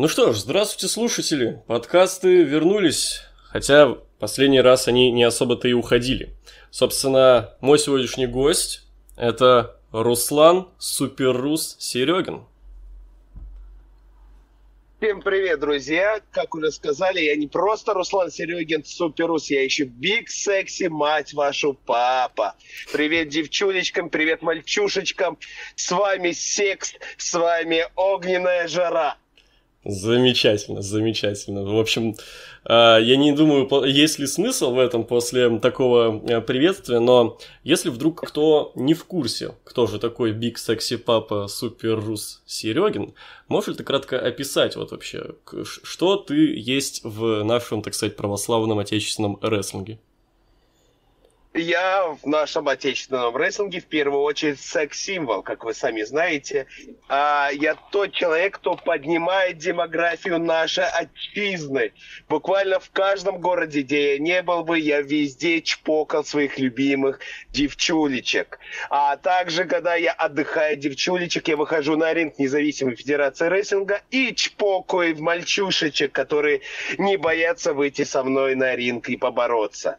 Ну что ж, здравствуйте, слушатели. Подкасты вернулись, хотя последний раз они не особо-то и уходили. Собственно, мой сегодняшний гость – это Руслан Суперрус Серегин. Всем привет, друзья! Как уже сказали, я не просто Руслан Серегин Суперус, я еще Биг Секси, мать вашу папа. Привет девчулечкам, привет мальчушечкам. С вами Секс, с вами Огненная жара. Замечательно, замечательно. В общем, а, я не думаю, есть ли смысл в этом после такого э, приветствия, но если вдруг кто не в курсе, кто же такой Big Sexy Папа Супер Рус Серегин, можешь ли ты кратко описать вот вообще, что ты есть в нашем, так сказать, православном отечественном рестлинге? Я в нашем отечественном рестлинге в первую очередь секс-символ, как вы сами знаете. А я тот человек, кто поднимает демографию нашей отчизны. Буквально в каждом городе, где я не был бы, я везде чпокал своих любимых девчулечек. А также, когда я отдыхаю девчулечек, я выхожу на ринг независимой федерации рестлинга и чпокаю в мальчушечек, которые не боятся выйти со мной на ринг и побороться.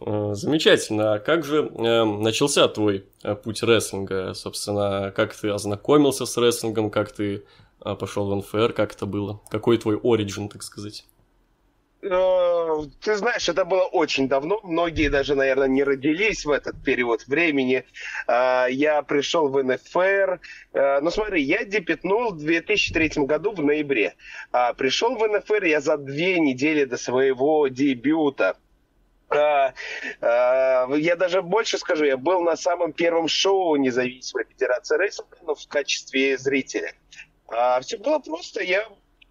Э, замечательно. А как же э, начался твой э, путь рестлинга? Собственно, как ты ознакомился с рестлингом, как ты э, пошел в НФР, как это было? Какой твой оригин, так сказать? Ты знаешь, это было очень давно. Многие даже, наверное, не родились в этот период времени. Я пришел в НФР. Ну, смотри, я дебютнул в 2003 году в ноябре. Пришел в НФР я за две недели до своего дебюта. А, а, я даже больше скажу, я был на самом первом шоу независимой федерации рейсинга, но в качестве зрителя. А, все было просто. Я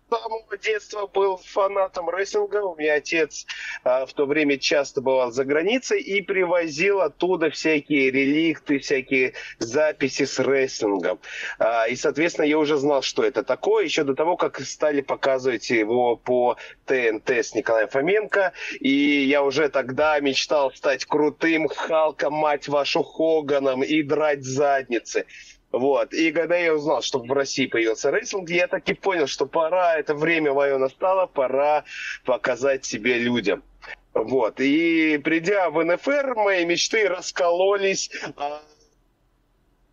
самого детства был фанатом рестлинга. У меня отец а, в то время часто бывал за границей и привозил оттуда всякие реликты, всякие записи с рестлингом. А, и, соответственно, я уже знал, что это такое, еще до того, как стали показывать его по ТНТ с Николаем Фоменко. И я уже тогда мечтал стать крутым Халком, мать вашу, Хоганом и драть задницы. Вот. И когда я узнал, что в России появился рестлинг, я таки понял, что пора, это время мое настало, пора показать себе людям. Вот. И придя в НФР, мои мечты раскололись. А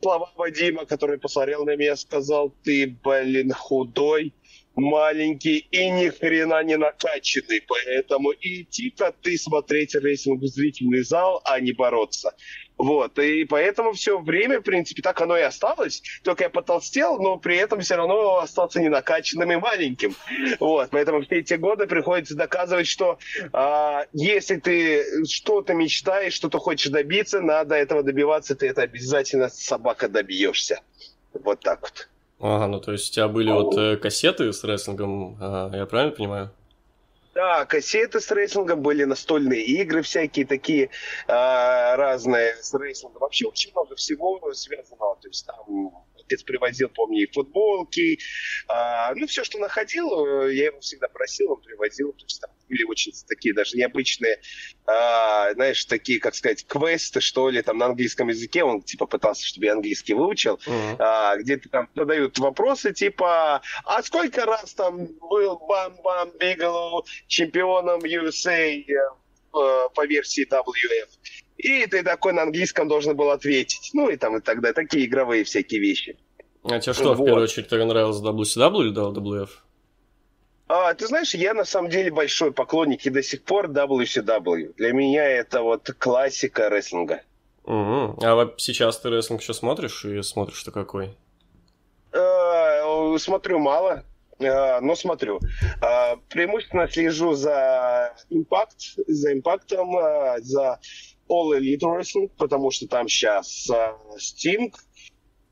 слова Вадима, который посмотрел на меня, сказал, ты, блин, худой, маленький и ни хрена не накачанный, поэтому идти-ка ты смотреть рестлинг в зрительный зал, а не бороться. Вот, и поэтому все время, в принципе, так оно и осталось. Только я потолстел, но при этом все равно остался не накачанным и маленьким. Вот, поэтому все эти годы приходится доказывать, что а, если ты что-то мечтаешь, что-то хочешь добиться, надо этого добиваться, ты это обязательно собака добьешься. Вот так вот. Ага, ну то есть у тебя были вот э, кассеты с рестлингом, ага, я правильно понимаю? Да, кассеты с рестлингом были, настольные игры всякие такие э, разные с рейсингом. Вообще очень много всего связанного. То есть там отец привозил, помню, и футболки. Э, ну, все, что находил, я его всегда просил, он привозил. То есть там были очень такие даже необычные, а, знаешь, такие, как сказать, квесты, что ли, там на английском языке, он типа пытался, чтобы я английский выучил, uh-huh. а, где там задают вопросы типа, а сколько раз там был Бам-Бам Биглоу чемпионом USA э, по версии WF? И ты такой на английском должен был ответить. Ну и там и тогда такие игровые всякие вещи. А тебе что, вот. в первую очередь, тебе нравилось WCW или WWF? А, ты знаешь, я на самом деле большой поклонник и до сих пор WCW. Для меня это вот классика рестлинга. Угу. А сейчас ты рестлинг еще смотришь и смотришь-то какой? А, смотрю мало, а, но смотрю. А, преимущественно слежу за Impact, за импактом, за All Elite Wrestling, потому что там сейчас Sting,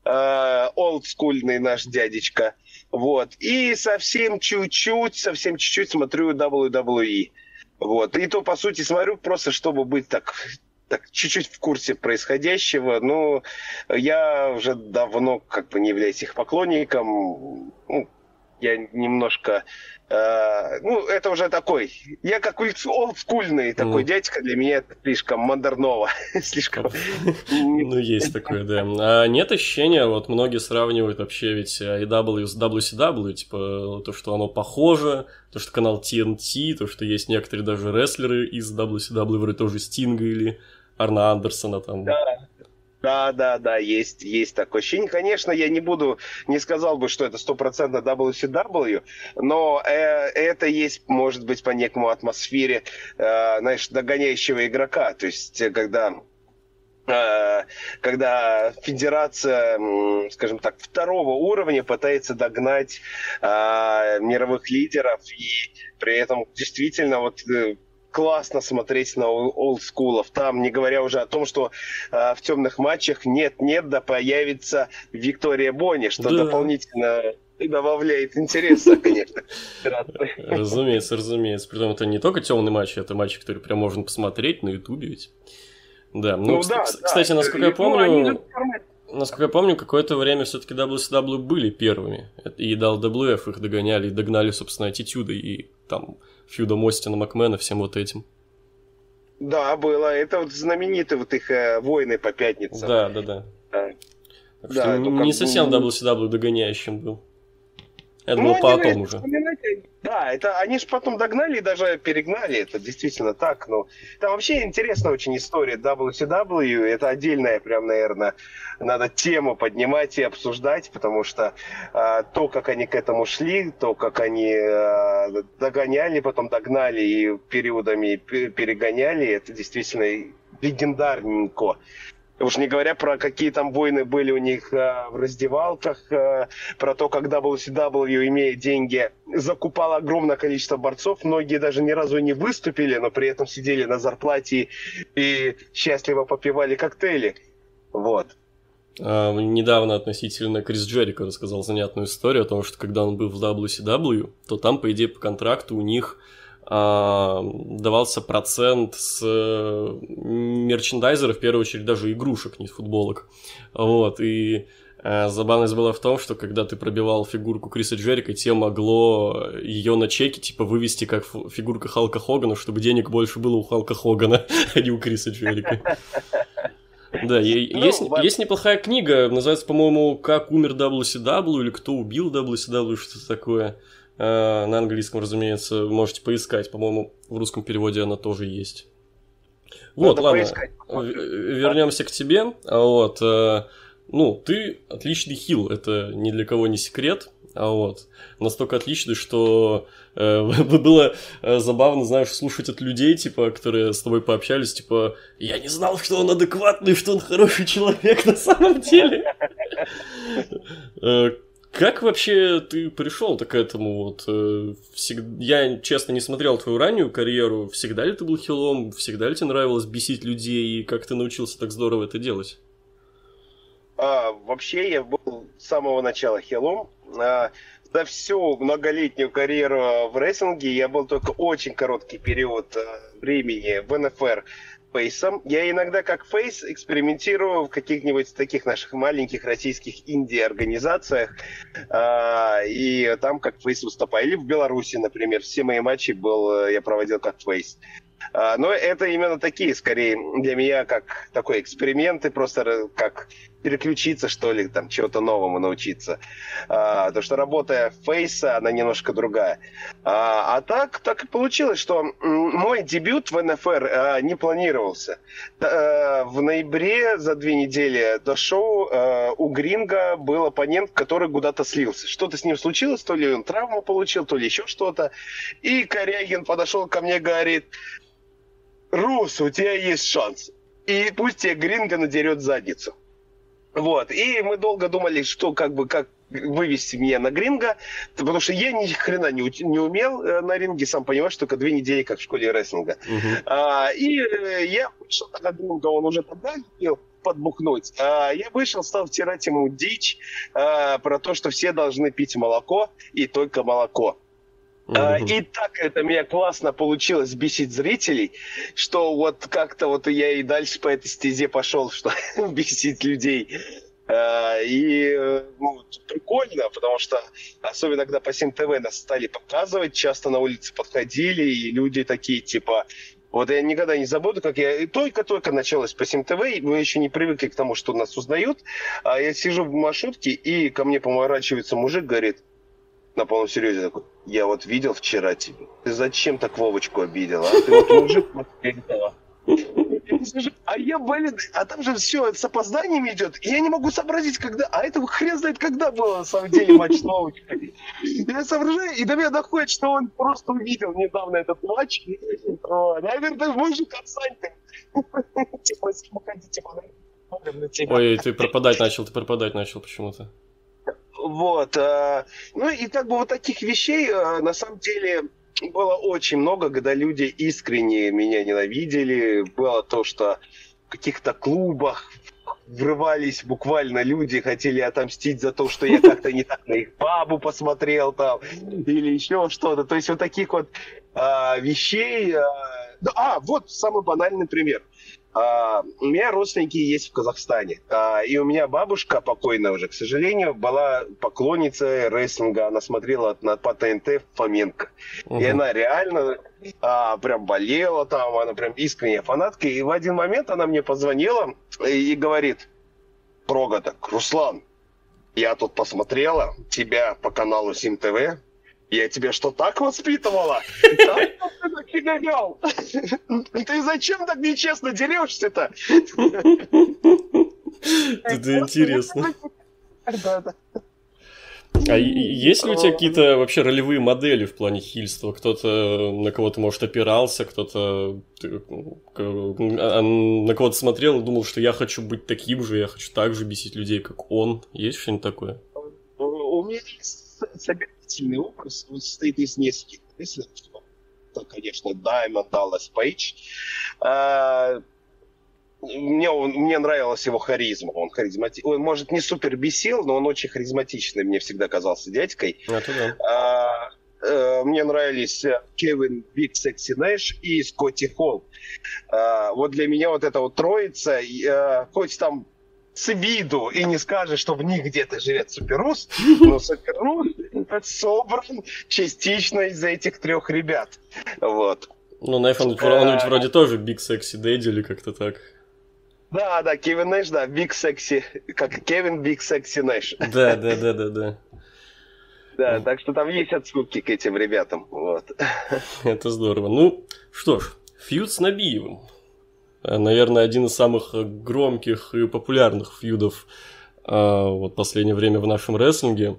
олдскульный наш дядечка – вот. И совсем чуть-чуть, совсем чуть-чуть смотрю WWE. Вот. И то, по сути, смотрю просто, чтобы быть так так чуть-чуть в курсе происходящего, но я уже давно как бы не являюсь их поклонником. Ну, я немножко Э, ну, это уже такой. Я как олдскульный такой mm. дядька, для меня это слишком модерново. слишком. Ну, есть такое, да. А нет ощущения, вот многие сравнивают вообще ведь AEW с WCW, типа то, что оно похоже, то, что канал TNT, то, что есть некоторые даже рестлеры из WCW, вроде тоже Стинга или Арна Андерсона там. Да, да, да, да, есть, есть такое ощущение. Конечно, я не буду, не сказал бы, что это стопроцентно WCW, но э, это есть, может быть, по некому атмосфере, э, знаешь, догоняющего игрока. То есть, когда э, когда федерация, скажем так, второго уровня пытается догнать э, мировых лидеров, и при этом действительно вот э, классно смотреть на олдскулов. Там, не говоря уже о том, что э, в темных матчах нет-нет, да появится Виктория Бонни, что да. дополнительно добавляет интереса, конечно. Разумеется, разумеется. Притом это не только темный матч, это матч, который прям можно посмотреть на Ютубе ведь. Да, ну, ну да, кстати, да. насколько я ну, помню, насколько я помню, какое-то время все-таки WCW были первыми, и WWF их догоняли, и догнали, собственно, Attitude, и там фьюдом Остина Макмена, всем вот этим. Да, было. Это вот знаменитые вот их э, войны по пятницам. Да, да, да. да. Так да, что не совсем WCW догоняющим был. Думал, ну, потом уже. Да, это они же потом догнали и даже перегнали, это действительно так. Но там вообще интересная очень история WCW, это отдельная прям, наверное, надо тему поднимать и обсуждать, потому что э, то, как они к этому шли, то, как они э, догоняли, потом догнали и периодами перегоняли, это действительно легендарненько. Уж не говоря про какие там войны были у них э, в раздевалках, э, про то, как WCW, имея деньги, закупал огромное количество борцов. Многие даже ни разу не выступили, но при этом сидели на зарплате и счастливо попивали коктейли. Вот. А, недавно относительно Крис Джерика рассказал занятную историю о том, что когда он был в WCW, то там, по идее, по контракту у них давался процент с мерчендайзера, в первую очередь даже игрушек, не футболок. Вот, и э, Забавность была в том, что когда ты пробивал фигурку Криса Джерика, те могло ее на чеке типа вывести как фигурка Халка Хогана, чтобы денег больше было у Халка Хогана, а не у Криса Джерика. Да, ну, есть, есть неплохая книга, называется, по-моему, «Как умер WCW» или «Кто убил WCW», что-то такое. Э, на английском, разумеется, можете поискать. По-моему, в русском переводе она тоже есть. Вот, Надо ладно. Поискать. Вернемся к тебе. А вот, э, ну, ты отличный хил, это ни для кого не секрет. А вот, настолько отличный, что э, было э, забавно, знаешь, слушать от людей, типа, которые с тобой пообщались, типа, я не знал, что он адекватный, что он хороший человек на самом деле. Как вообще ты пришел-то к этому? Вот, э, всег... Я, честно, не смотрел твою раннюю карьеру. Всегда ли ты был хилом? Всегда ли тебе нравилось бесить людей? И как ты научился так здорово это делать? А, вообще я был с самого начала хилом. А, за всю многолетнюю карьеру в рестлинге я был только очень короткий период а, времени в НФР фейсом. Я иногда как фейс экспериментирую в каких-нибудь таких наших маленьких российских инди-организациях. Э, и там как фейс выступаю. Или в Беларуси, например. Все мои матчи был, э, я проводил как фейс. Но это именно такие, скорее, для меня как такой эксперименты, просто как переключиться, что ли, там, чего-то новому научиться. А, то, что работая фейса, она немножко другая. А, а так, так и получилось, что мой дебют в НФР а, не планировался. А, в ноябре за две недели до шоу а, у Гринга был оппонент, который куда-то слился. Что-то с ним случилось, то ли он травму получил, то ли еще что-то. И Корягин подошел ко мне говорит, Рус, у тебя есть шанс. И пусть тебе Гринго надерет задницу. Вот. И мы долго думали, что как бы как вывести меня на гринга, потому что я ни хрена не, не умел э, на ринге, сам понимаешь, только две недели как в школе рестлинга. Uh-huh. А, и э, я вышел на гринга, он уже тогда хотел подбухнуть. А, я вышел, стал втирать ему дичь а, про то, что все должны пить молоко и только молоко. Uh-huh. И так это меня классно получилось бесить зрителей, что вот как-то вот я и дальше по этой стезе пошел, что бесить людей. Э, и ну, прикольно, потому что особенно когда по СИН-ТВ нас стали показывать, часто на улице подходили, и люди такие типа, вот я никогда не забуду, как я только-только началось по СИМ-ТВ, мы еще не привыкли к тому, что нас узнают. А я сижу в маршрутке, и ко мне поворачивается мужик, говорит, на полном серьезе такой, я вот видел вчера тебя. Ты зачем так Вовочку обидела? А ты вот мужик а я, блин, а там же все с опозданием идет, я не могу сообразить, когда, а это хрен знает, когда было на самом деле матч с Вовочкой. Я соображаю, и до меня доходит, что он просто увидел недавно этот матч. Ты мужик, отстань. Типа, типа, Ой, ты пропадать начал, ты пропадать начал почему-то. Вот. Э, ну и как бы вот таких вещей э, на самом деле было очень много, когда люди искренне меня ненавидели. Было то, что в каких-то клубах врывались буквально люди, хотели отомстить за то, что я как-то не так на их бабу посмотрел там, или еще что-то. То есть вот таких вот а, вещей. А, а, вот самый банальный пример. А, у меня родственники есть в Казахстане. А, и у меня бабушка, покойная уже, к сожалению, была поклонницей рестлинга. Она смотрела на, по ТНТ Фоменко. Угу. И она реально а, прям болела там, она прям искренняя фанатка. И в один момент она мне позвонила и, и говорит, Прога так, Руслан, я тут посмотрела тебя по каналу Сим ТВ, я тебя что, так воспитывала? Ты зачем так нечестно дерешься-то? Это интересно. А есть ли у тебя какие-то вообще ролевые модели в плане хильства? Кто-то на кого-то, может, опирался, кто-то а, на кого-то смотрел и думал, что я хочу быть таким же, я хочу так же бесить людей, как он. Есть что-нибудь такое? У меня есть собирательный образ, он состоит из нескольких рестлеров. Это, конечно, Даймонд Даллас Пейдж. А, мне, он, мне нравилась его харизма. Он харизматичный. Он, может, не супер бесил, но он очень харизматичный. Мне всегда казался дядькой. Это да. а, э, мне нравились Кевин Биг Секси Нэш и Скотт Холл. А, вот для меня вот эта вот троица, а, хоть там с виду и не скажешь, что в них где-то живет Суперус, но Суперус собран частично из этих трех ребят. Вот. Ну, Найф, он, он ведь вроде тоже Big Sexy Daddy или как-то так. Да, да, Кевин Нэш, да, Big Sexy, как Кевин Big Sexy Нэш. Да, да, да, да, да. Да, так что там есть отскупки к этим ребятам, вот. Это здорово. Ну, что ж, фьюд с Набиевым. Наверное, один из самых громких и популярных фьюдов а, вот последнее время в нашем рестлинге.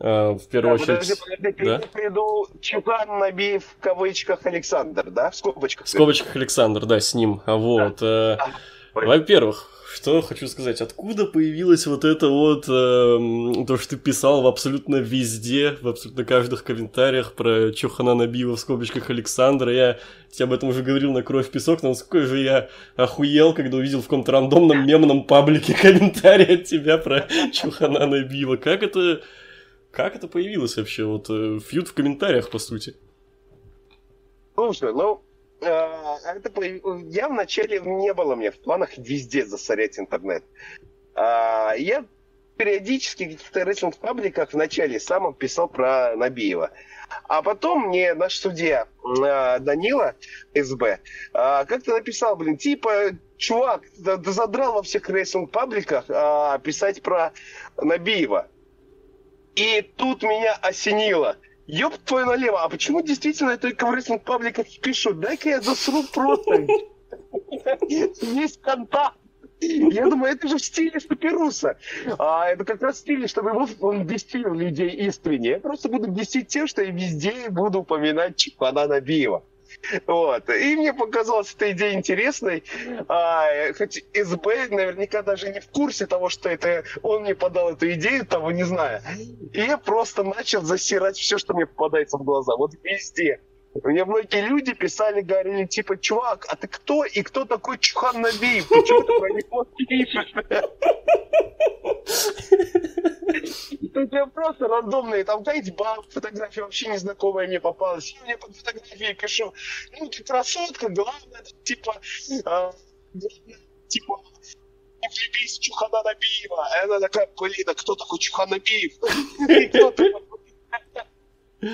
А, в первую да, очередь... Подожди, подожди, да? имею Чукан Набиев в кавычках Александр, да? В скобочках. В скобочках Александр, да, с ним. Вот. Да. Э, во-первых, что хочу сказать, откуда появилось вот это вот, э, то, что ты писал в абсолютно везде, в абсолютно каждых комментариях про Чухана Набиева в скобочках Александра. Я тебе об этом уже говорил на Кровь Песок, но насколько же я охуел, когда увидел в каком-то рандомном мемном паблике комментарий от тебя про Чухана Набиева. Как это, как это появилось вообще? Вот э, фьют в комментариях, по сути. Слушай, ну, Э, это, я вначале не было мне в планах везде засорять интернет. А, я периодически в каких-то рейтинг-пабликах вначале сам писал про Набиева. А потом мне наш судья э, Данила СБ э, как-то написал, блин, типа, чувак, ты задрал во всех рестлинг-пабликах писать про Набиева. И тут меня осенило – Ёб твою налево, а почему действительно только в рестлинг пабликах пишут? Дай-ка я засру просто. Есть контакт. Я думаю, это же в стиле Суперуса. А это как раз в стиле, чтобы его он бесил людей искренне. Я просто буду бесить тем, что я везде буду упоминать Чипана Набиева. Вот. И мне показалась эта идея интересной. А, хоть СБ наверняка даже не в курсе того, что это он мне подал эту идею, того не знаю. И я просто начал засирать все, что мне попадается в глаза. Вот везде. Мне многие люди писали, говорили, типа, чувак, а ты кто? И кто такой Чухан Набиев? Почему ты про него пишешь? Это просто рандомные, там, знаете, баб, фотография вообще незнакомая мне попалась. Я мне под фотографией пишу, ну, ты красотка, главное, типа, э, типа, влюбись в Чухана Набиева. И она такая, блин, а кто такой Чухан Набиев? Э,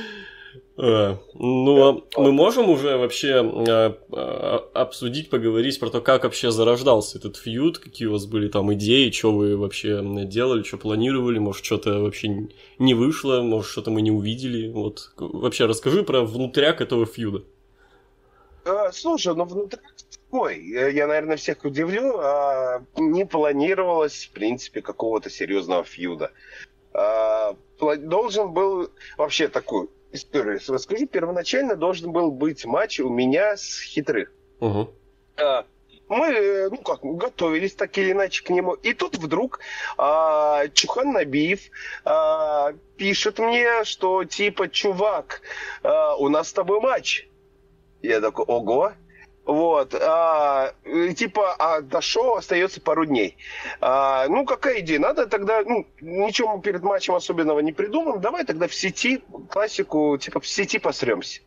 ну, а мы можем уже вообще э, э, обсудить, поговорить про то, как вообще зарождался этот фьюд, какие у вас были там идеи, что вы вообще делали, что планировали, может, что-то вообще не вышло, может, что-то мы не увидели. Вот вообще расскажи про внутряк этого фьюда. Слушай, ну внутряк такой, я, наверное, всех удивлю, а, не планировалось, в принципе, какого-то серьезного фьюда. А, должен был вообще такой историю расскажу. Первоначально должен был быть матч у меня с хитрых. Угу. Мы, ну как, готовились так или иначе к нему. И тут вдруг а, Чухан Набиев а, пишет мне, что типа, чувак, а, у нас с тобой матч. Я такой, ого, вот, а, типа, а до шоу остается пару дней. А, ну, какая идея? Надо тогда, ну, ничего мы перед матчем особенного не придумаем. Давай тогда в сети классику, типа, в сети посремся.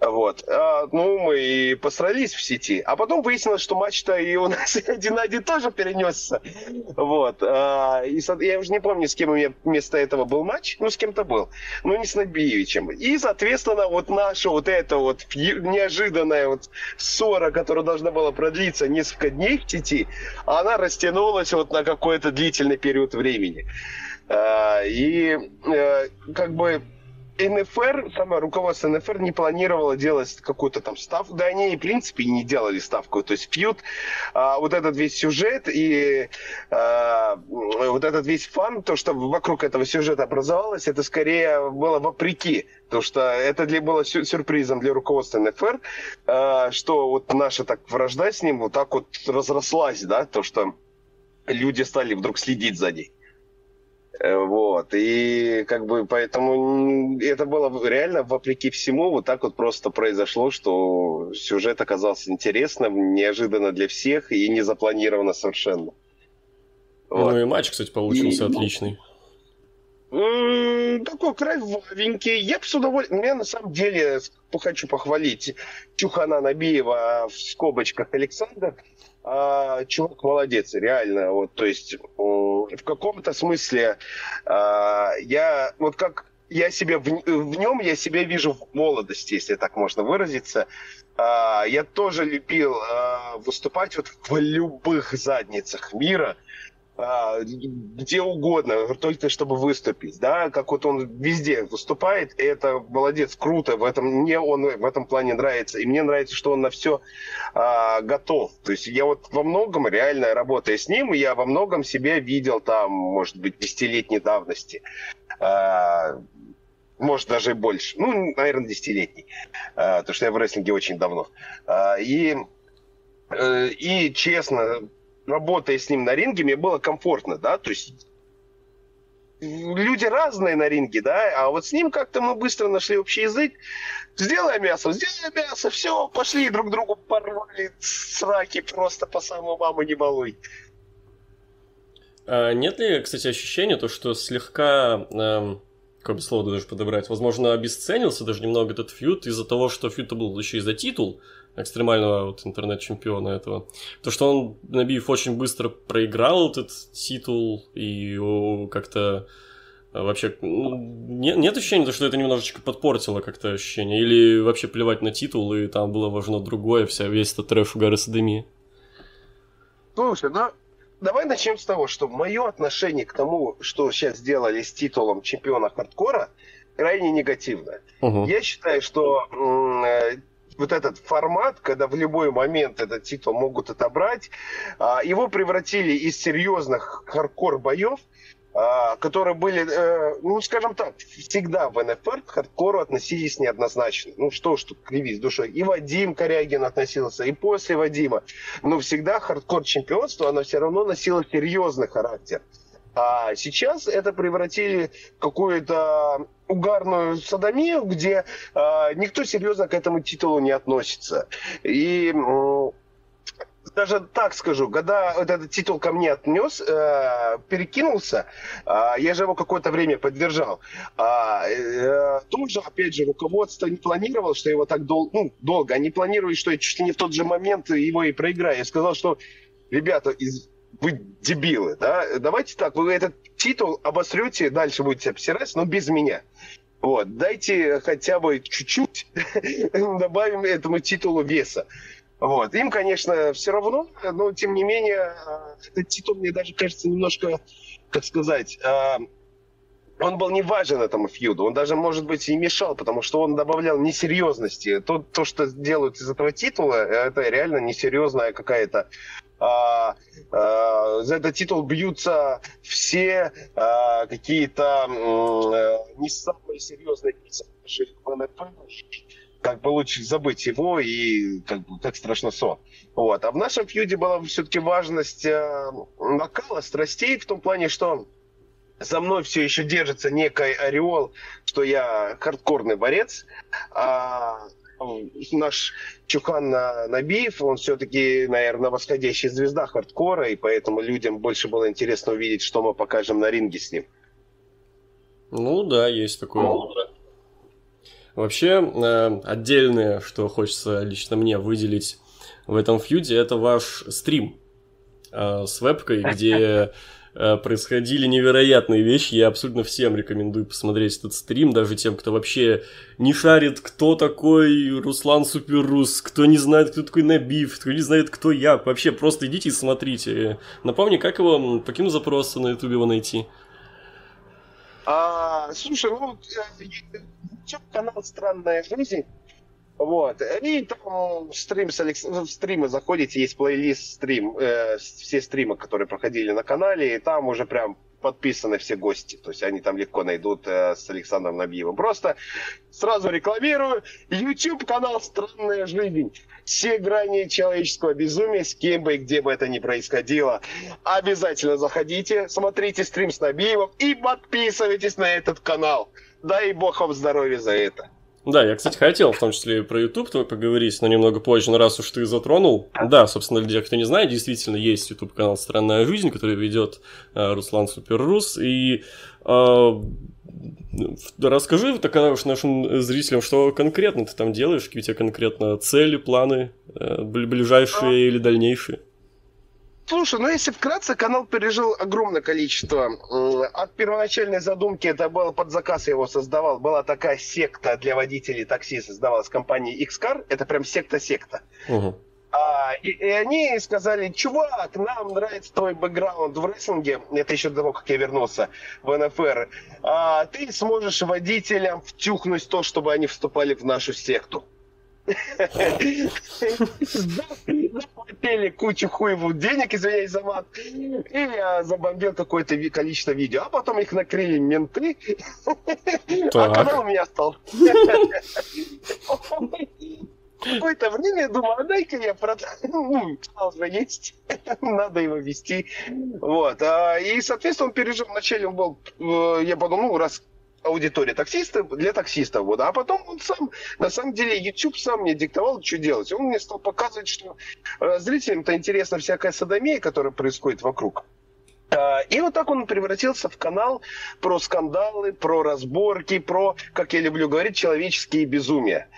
Вот. А, ну, мы и посрались в сети. А потом выяснилось, что матч-то и у нас один на один тоже перенесся. Вот. А, и я уже не помню, с кем у меня вместо этого был матч. Ну, с кем-то был. Ну, не с Набиевичем. И, соответственно, вот наша вот эта вот неожиданная вот ссора, которая должна была продлиться несколько дней в сети, она растянулась вот на какой-то длительный период времени. А, и э, как бы НФР, самое руководство НФР не планировало делать какую-то там ставку. Да они, в принципе, и не делали ставку. То есть пьют а, вот этот весь сюжет и а, вот этот весь фан, то, что вокруг этого сюжета образовалось, это скорее было вопреки. Потому что это для, было сюрпризом для руководства НФР, а, что вот наша так вражда с ним вот так вот разрослась, да, то, что люди стали вдруг следить за ней. Э, вот. И как бы поэтому это было реально вопреки всему, вот так вот просто произошло, что сюжет оказался интересным, неожиданно для всех и не запланировано совершенно. Вот. Ну и матч, кстати, получился и, отличный. Такой кровавенький. Я бы с удовольствием... Мне на самом деле хочу похвалить Чухана Набиева в скобочках Александр а, чувак молодец, реально. Вот, то есть в каком-то смысле а, я вот как я себе в, в нем я себя вижу в молодости, если так можно выразиться. А, я тоже любил а, выступать вот в любых задницах мира. А, где угодно, только чтобы выступить, да, как вот он везде выступает, и это молодец, круто, в этом мне он в этом плане нравится, и мне нравится, что он на все а, готов, то есть я вот во многом, реально работая с ним, я во многом себя видел там, может быть, десятилетней давности, а, может даже и больше, ну, наверное, десятилетний, а, потому что я в рестлинге очень давно, а, и э, и честно, работая с ним на ринге, мне было комфортно, да, то есть люди разные на ринге, да, а вот с ним как-то мы быстро нашли общий язык. Сделай мясо, сделай мясо, все, пошли друг другу порвали сраки просто по самому маму не балуй. А нет ли, кстати, ощущения, то, что слегка, эм, как бы слово даже подобрать, возможно, обесценился даже немного этот фьют из-за того, что фьют был еще и за титул, экстремального вот интернет-чемпиона этого. То, что он, Набиев, очень быстро проиграл этот титул и как-то а, вообще ну, нет, нет ощущения, что это немножечко подпортило как-то ощущение? Или вообще плевать на титул, и там было важно другое, вся, весь этот трэш угар содомия? Слушай, ну давай начнем с того, что мое отношение к тому, что сейчас сделали с титулом чемпиона хардкора, крайне негативное. Угу. Я считаю, что э, вот этот формат, когда в любой момент этот титул могут отобрать, а, его превратили из серьезных хардкор боев а, которые были, э, ну, скажем так, всегда в НФР к хардкору относились неоднозначно. Ну, что ж тут кривить душой. И Вадим Корягин относился, и после Вадима. Но всегда хардкор-чемпионство, оно все равно носило серьезный характер. А сейчас это превратили в какую-то угарную садомию, где э, никто серьезно к этому титулу не относится. И э, даже так скажу, когда вот этот титул ко мне отнес, э, перекинулся, э, я же его какое-то время поддержал. А, э, тоже, опять же, руководство не планировало, что его так дол- ну, долго. Они планировали, что я чуть ли не в тот же момент его и проиграю. Я сказал, что, ребята, из вы дебилы, да? Давайте так, вы этот титул обосрете, дальше будете обсирать, но без меня. Вот, дайте хотя бы чуть-чуть добавим этому титулу веса. Вот. Им, конечно, все равно, но тем не менее, а, этот титул мне даже кажется немножко, как сказать, а, он был не важен этому фьюду, он даже, может быть, и мешал, потому что он добавлял несерьезности. То, то что делают из этого титула, это реально несерьезная какая-то а, а, за этот титул бьются все а, какие-то а, не самые серьезные персонажи как бы лучше забыть его и как бы как страшно сон. Вот. А в нашем фьюде была все-таки важность э, накала, страстей в том плане, что за мной все еще держится некий ореол, что я хардкорный борец, а наш Чухан Набиев, он все-таки, наверное, восходящая звезда хардкора, и поэтому людям больше было интересно увидеть, что мы покажем на ринге с ним. Ну да, есть такое. Ну, Вообще, э, отдельное, что хочется лично мне выделить в этом фьюде, это ваш стрим э, с вебкой, где происходили невероятные вещи. Я абсолютно всем рекомендую посмотреть этот стрим, даже тем, кто вообще не шарит, кто такой Руслан Суперрус, кто не знает, кто такой Набив, кто не знает, кто я. Вообще, просто идите и смотрите. Напомни, как его, по каким запросам на ютубе его найти? А, слушай, ну, YouTube-канал «Странная жизнь». Вот. И там стрим с Алекс... в стримы заходите, есть плейлист стрим, э, все стримы, которые проходили на канале, и там уже прям подписаны все гости. То есть они там легко найдут э, с Александром Набиевым. Просто сразу рекламирую. YouTube канал «Странная жизнь». Все грани человеческого безумия, с кем бы и где бы это ни происходило. Обязательно заходите, смотрите стрим с Набиевым и подписывайтесь на этот канал. Дай бог вам здоровья за это. Да, я, кстати, хотел в том числе и про YouTube поговорить, но немного позже, но раз уж ты затронул. Да, собственно, для тех, кто не знает, действительно есть YouTube канал «Странная жизнь», который ведет э, Руслан Суперрус. И э, расскажи тогда уж нашим зрителям, что конкретно ты там делаешь, какие у тебя конкретно цели, планы, э, ближайшие или дальнейшие. Слушай, ну если вкратце, канал пережил огромное количество. От первоначальной задумки, это был под заказ, я его создавал, была такая секта для водителей такси, создавалась компанией Xcar, это прям секта-секта. Угу. А, и, и они сказали, чувак, нам нравится твой бэкграунд в рестлинге, это еще до того, как я вернулся в НФР, а, ты сможешь водителям втюхнуть то, чтобы они вступали в нашу секту заплатили кучу хуеву денег, извиняюсь за мат, и я забомбил какое-то количество видео. А потом их накрыли менты, а канал у меня стал. Какое-то время я думаю, а дай-ка я продам. Ну, канал есть, надо его вести. Вот. А, и, соответственно, он пережил. Вначале он был, э, я подумал, ну, раз аудитория таксистов для таксистов. Вот. А потом он сам, на самом деле, YouTube сам мне диктовал, что делать. Он мне стал показывать, что э, зрителям-то интересна всякая садомия, которая происходит вокруг. А, и вот так он превратился в канал про скандалы, про разборки, про, как я люблю говорить, человеческие безумия.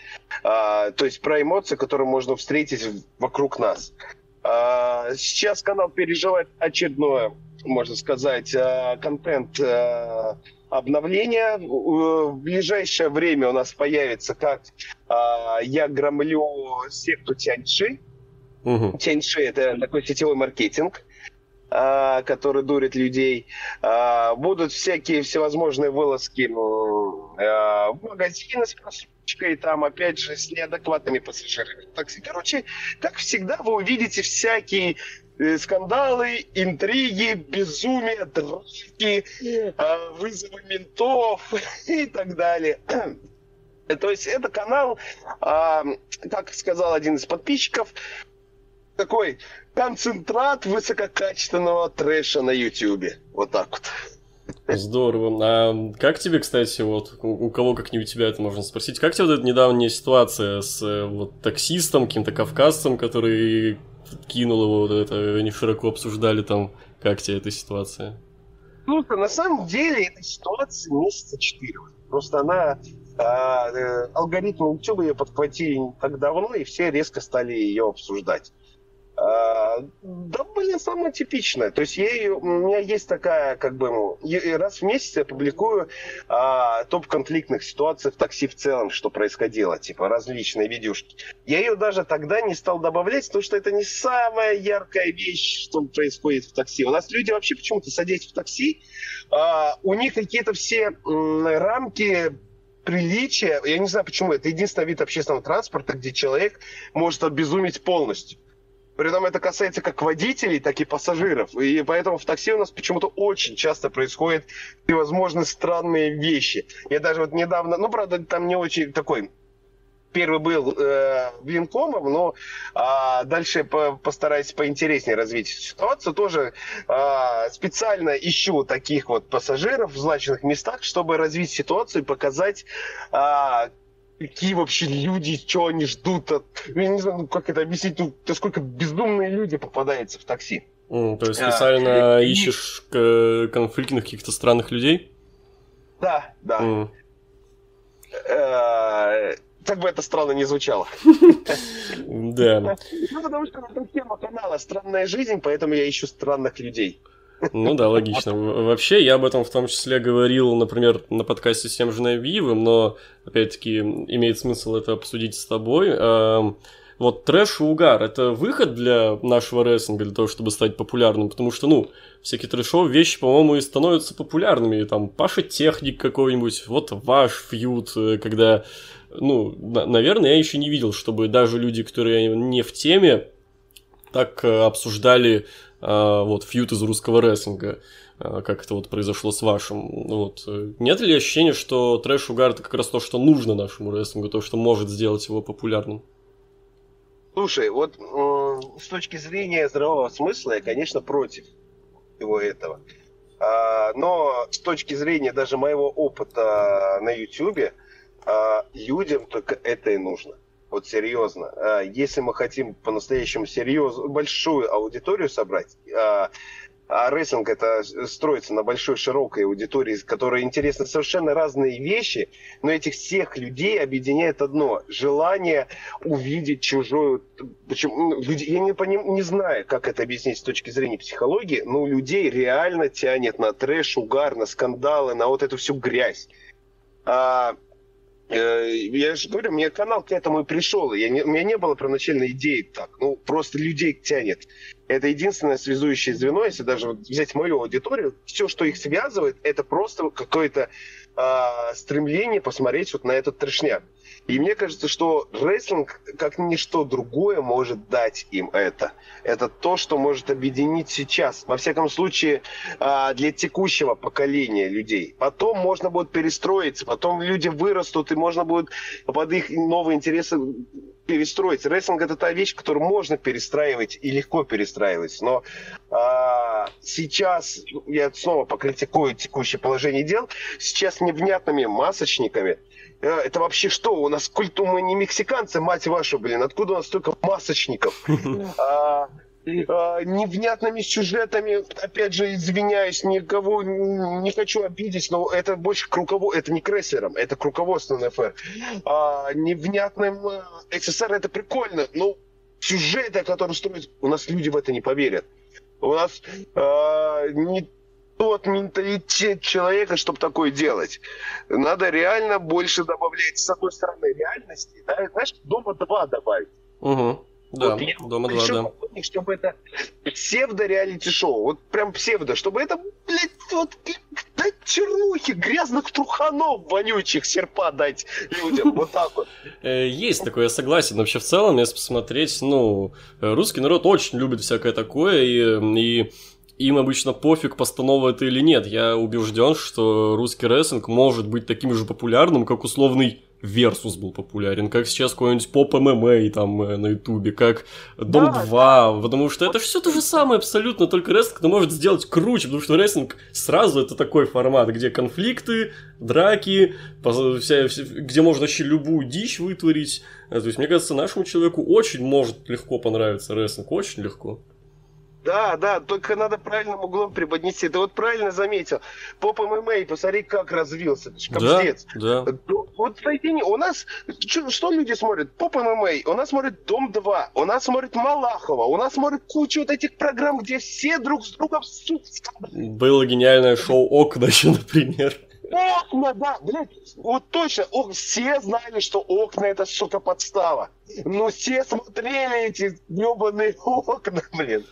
А, то есть про эмоции, которые можно встретить вокруг нас. Сейчас канал переживает очередное, можно сказать, контент обновление. В ближайшее время у нас появится, как а, я громлю секту Тяньши. Угу. Тяньши – это такой сетевой маркетинг который дурит людей. Будут всякие всевозможные вылазки в магазины с просрочкой, там, опять же, с неадекватными пассажирами. Так, короче, как всегда, вы увидите всякие Э, скандалы, интриги, безумие, драки, э, вызовы ментов и так далее. То есть это канал, а, как сказал один из подписчиков, такой концентрат высококачественного трэша на Ютьюбе. Вот так вот. Здорово. А как тебе, кстати, вот у, кого как не у тебя это можно спросить, как тебе вот эта недавняя ситуация с э, вот таксистом, каким-то кавказцем, который кинул его, вот это они широко обсуждали там, как тебе эта ситуация? Ну, на самом деле эта ситуация месяца четыре. Просто она а, э, алгоритмы YouTube ее подхватили не так давно, и все резко стали ее обсуждать. А, да, блин, самое типичное. То есть я, у меня есть такая, как бы, раз в месяц я публикую а, топ конфликтных ситуаций в такси в целом, что происходило, типа различные видюшки. Я ее даже тогда не стал добавлять, потому что это не самая яркая вещь, что происходит в такси. У нас люди вообще почему-то садясь в такси, а, у них какие-то все м, рамки приличия, я не знаю почему, это единственный вид общественного транспорта, где человек может обезуметь полностью. При этом это касается как водителей, так и пассажиров. И поэтому в такси у нас почему-то очень часто происходят всевозможные странные вещи. Я даже вот недавно, ну, правда, там не очень такой первый был э, Винкомом, но э, дальше по, постараюсь поинтереснее развить ситуацию. Тоже э, специально ищу таких вот пассажиров в значенных местах, чтобы развить ситуацию и показать, э, какие вообще люди, что они ждут от... Я не знаю, ну, как это объяснить, ну, сколько безумные люди попадаются в такси. Mm, то есть специально а, ищешь и... конфликтных каких-то странных людей? Да, да. Mm. Как бы это странно не звучало. Да. Ну, потому что это тема канала «Странная жизнь», поэтому я ищу странных людей. Ну да, логично. Вообще, я об этом в том числе говорил, например, на подкасте с тем же Навиевым, но, опять-таки, имеет смысл это обсудить с тобой. Эм, вот трэш и угар – это выход для нашего рестлинга, для того, чтобы стать популярным, потому что, ну, всякие трэшовые вещи, по-моему, и становятся популярными. И, там, Паша Техник какой-нибудь, вот ваш фьюд, э, когда, ну, на- наверное, я еще не видел, чтобы даже люди, которые не в теме, так э, обсуждали вот, фьют из русского рестлинга, а, как это вот произошло с вашим. Вот. Нет ли ощущения, что трэш-угар это как раз то, что нужно нашему рестлингу, то, что может сделать его популярным? Слушай, вот э, с точки зрения здравого смысла я, конечно, против всего этого. А, но с точки зрения даже моего опыта на YouTube, а, людям только это и нужно. Вот серьезно. А, если мы хотим по-настоящему серьезно, большую аудиторию собрать, а, а рестлинг это строится на большой широкой аудитории, которой интересны совершенно разные вещи, но этих всех людей объединяет одно – желание увидеть чужую... Почему? Ну, я не, поним, не знаю, как это объяснить с точки зрения психологии, но людей реально тянет на трэш, угар, на скандалы, на вот эту всю грязь. А, я же говорю, мне канал к этому и пришел. Я не, у меня не было первоначальной идеи так. Ну, просто людей тянет. Это единственное связующее звено, если даже взять мою аудиторию, все, что их связывает, это просто какое-то э, стремление посмотреть вот на этот трешняк. И мне кажется, что рестлинг, как ничто другое, может дать им это. Это то, что может объединить сейчас. Во всяком случае, а, для текущего поколения людей. Потом можно будет перестроиться, потом люди вырастут, и можно будет под их новые интересы перестроить. Рестлинг это та вещь, которую можно перестраивать и легко перестраивать. Но а, сейчас я снова покритикую текущее положение дел. Сейчас невнятными масочниками это вообще что? У нас культу мы не мексиканцы, мать вашу, блин. Откуда у нас столько масочников? А, а, невнятными сюжетами, опять же, извиняюсь, никого не хочу обидеть, но это больше к руководству, это не к рестлерам, это к руководству НФР. А, невнятным э, СССР это прикольно, но сюжеты, которые строят, у нас люди в это не поверят. У нас а, не тот менталитет человека, чтобы такое делать. Надо реально больше добавлять, с одной стороны, реальности, да, знаешь, дома два добавить. Угу. Да, вот дома два, да. Чтобы это псевдо-реалити-шоу, вот прям псевдо, чтобы это, блядь, вот да чернухи, грязных труханов вонючих серпа дать людям, вот так вот. Э, есть такое, я согласен. Вообще, в целом, если посмотреть, ну, русский народ очень любит всякое такое, и, и им обычно пофиг, постанова это или нет. Я убежден, что русский рестлинг может быть таким же популярным, как условный Версус был популярен, как сейчас какой-нибудь поп ММА там э, на Ютубе, как Дом да, 2, да. потому что это все то же самое абсолютно, только рестлинг это может сделать круче, потому что рестлинг сразу это такой формат, где конфликты, драки, вся, где можно вообще любую дичь вытворить. То есть, мне кажется, нашему человеку очень может легко понравиться рестлинг, очень легко. Да, да, только надо правильным углом преподнести. Ты вот правильно заметил. Поп ММА, посмотри, как развился. Капздец. Да, да. Вот соедини. У нас, что, люди смотрят? Поп ММА, у нас смотрят Дом-2, у нас смотрят Малахова, у нас смотрят кучу вот этих программ, где все друг с другом Было гениальное шоу «Окна» еще, например. Окна, да, блядь, вот точно, о, все знали, что окна это, сука, подстава. Но все смотрели эти ебаные окна, блин.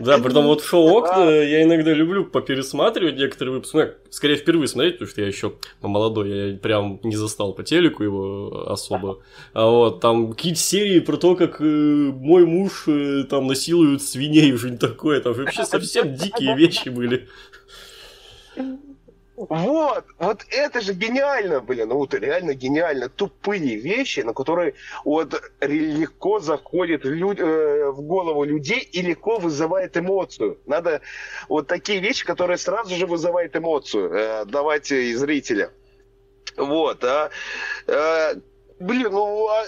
Да, притом вот шоу окна я иногда люблю попересматривать некоторые выпуски. Ну, скорее впервые смотреть, потому что я еще молодой, я прям не застал по телеку его особо. А вот там какие-то серии про то, как э, мой муж э, там насилует свиней, уже не такое, там вообще совсем дикие вещи были. Вот, вот это же гениально, блин, ну вот реально гениально. Тупые вещи, на которые вот легко заходят люд, э, в голову людей и легко вызывает эмоцию. Надо вот такие вещи, которые сразу же вызывают эмоцию, э, давать и зрителя. Вот, а, э, Блин, ну а,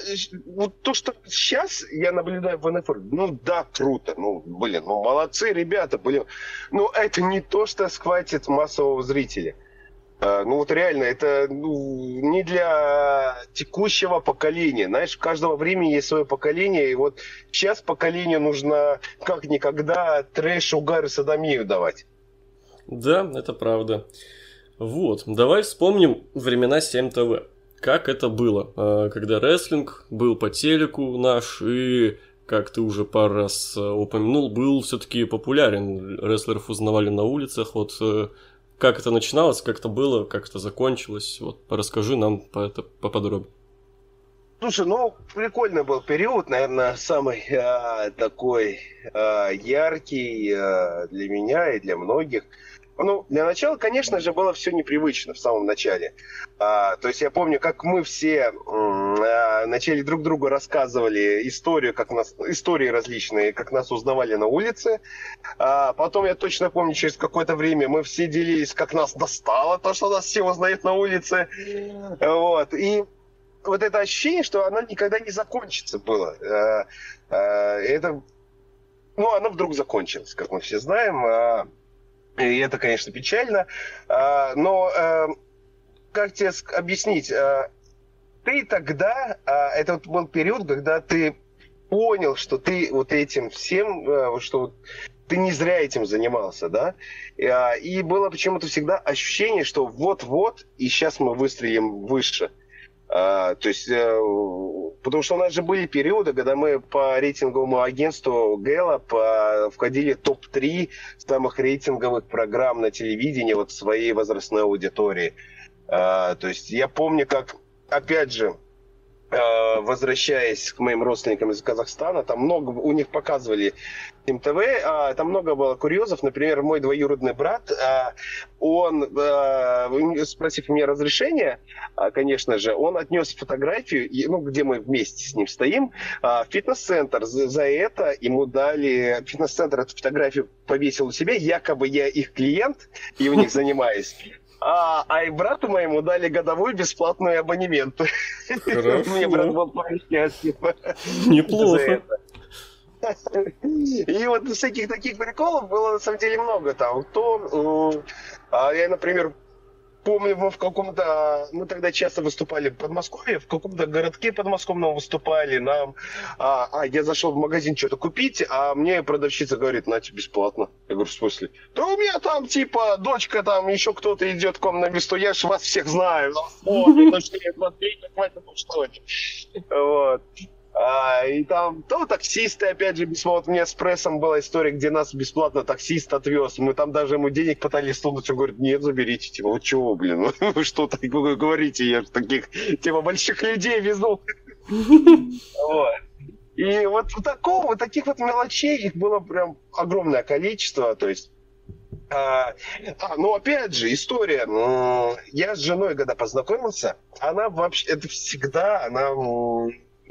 вот то, что сейчас я наблюдаю в НФЛ, ну да, круто, ну блин, ну молодцы ребята, блин, ну это не то, что схватит массового зрителя. А, ну вот реально, это ну, не для текущего поколения. Знаешь, у каждого времени есть свое поколение, и вот сейчас поколению нужно как никогда трэш, угар и садомию давать. Да, это правда. Вот, давай вспомним времена 7 ТВ как это было, а, когда рестлинг был по телеку наш и как ты уже пару раз а, упомянул, был все-таки популярен. Рестлеров узнавали на улицах. Вот э, как это начиналось, как это было, как это закончилось. Вот расскажи нам по это поподробнее. Слушай, ну, прикольный был период, наверное, самый э, такой э, яркий э, для меня и для многих. Ну, для начала, конечно же, было все непривычно в самом начале. А, то есть я помню, как мы все а, начали друг другу рассказывали историю, как нас, истории различные, как нас узнавали на улице. А, потом я точно помню, через какое-то время мы все делились, как нас достало то, что нас все узнают на улице. Вот. И вот это ощущение, что оно никогда не закончится было. А, а, это, ну, оно вдруг закончилось, как мы все знаем. И это, конечно, печально. А, но э, как тебе объяснить? Э, ты тогда, а, это вот был период, когда ты понял, что ты вот этим всем, э, что ты не зря этим занимался, да? А, и было почему-то всегда ощущение, что вот-вот, и сейчас мы выстрелим выше – а, то есть, э, потому что у нас же были периоды, когда мы по рейтинговому агентству Gallup входили в топ-3 самых рейтинговых программ на телевидении вот своей возрастной аудитории. А, то есть я помню, как, опять же, возвращаясь к моим родственникам из Казахстана, там много, у них показывали МТВ, а, там много было курьезов. Например, мой двоюродный брат, а, он, а, спросив у меня разрешения, конечно же, он отнес фотографию, ну, где мы вместе с ним стоим, в фитнес-центр. За это ему дали... Фитнес-центр эту фотографию повесил у себя, якобы я их клиент и у них занимаюсь. А, а и брату моему дали годовой бесплатный абонемент. Мне брат был счастлив. Неплохо. И вот всяких таких приколов было на самом деле много там. То, а я, например, помню, мы в каком-то, мы тогда часто выступали в Подмосковье, в каком-то городке подмосковном выступали, нам, а, а я зашел в магазин что-то купить, а мне продавщица говорит, на тебе бесплатно. Я говорю, в смысле? Да у меня там, типа, дочка там, еще кто-то идет к вам на месту, я же вас всех знаю. Вот, что, что Вот. А, и там то таксисты, опять же, вот мне с прессом была история, где нас бесплатно таксист отвез. Мы там даже ему денег пытались сунуть. Он говорит, нет, заберите. Типа, вот чего, блин, вы что так говорите? Я таких, типа, больших людей везу. И вот такого, вот таких вот мелочей, их было прям огромное количество. То есть а, а, ну, опять же, история. Я с женой, когда познакомился, она вообще, это всегда, она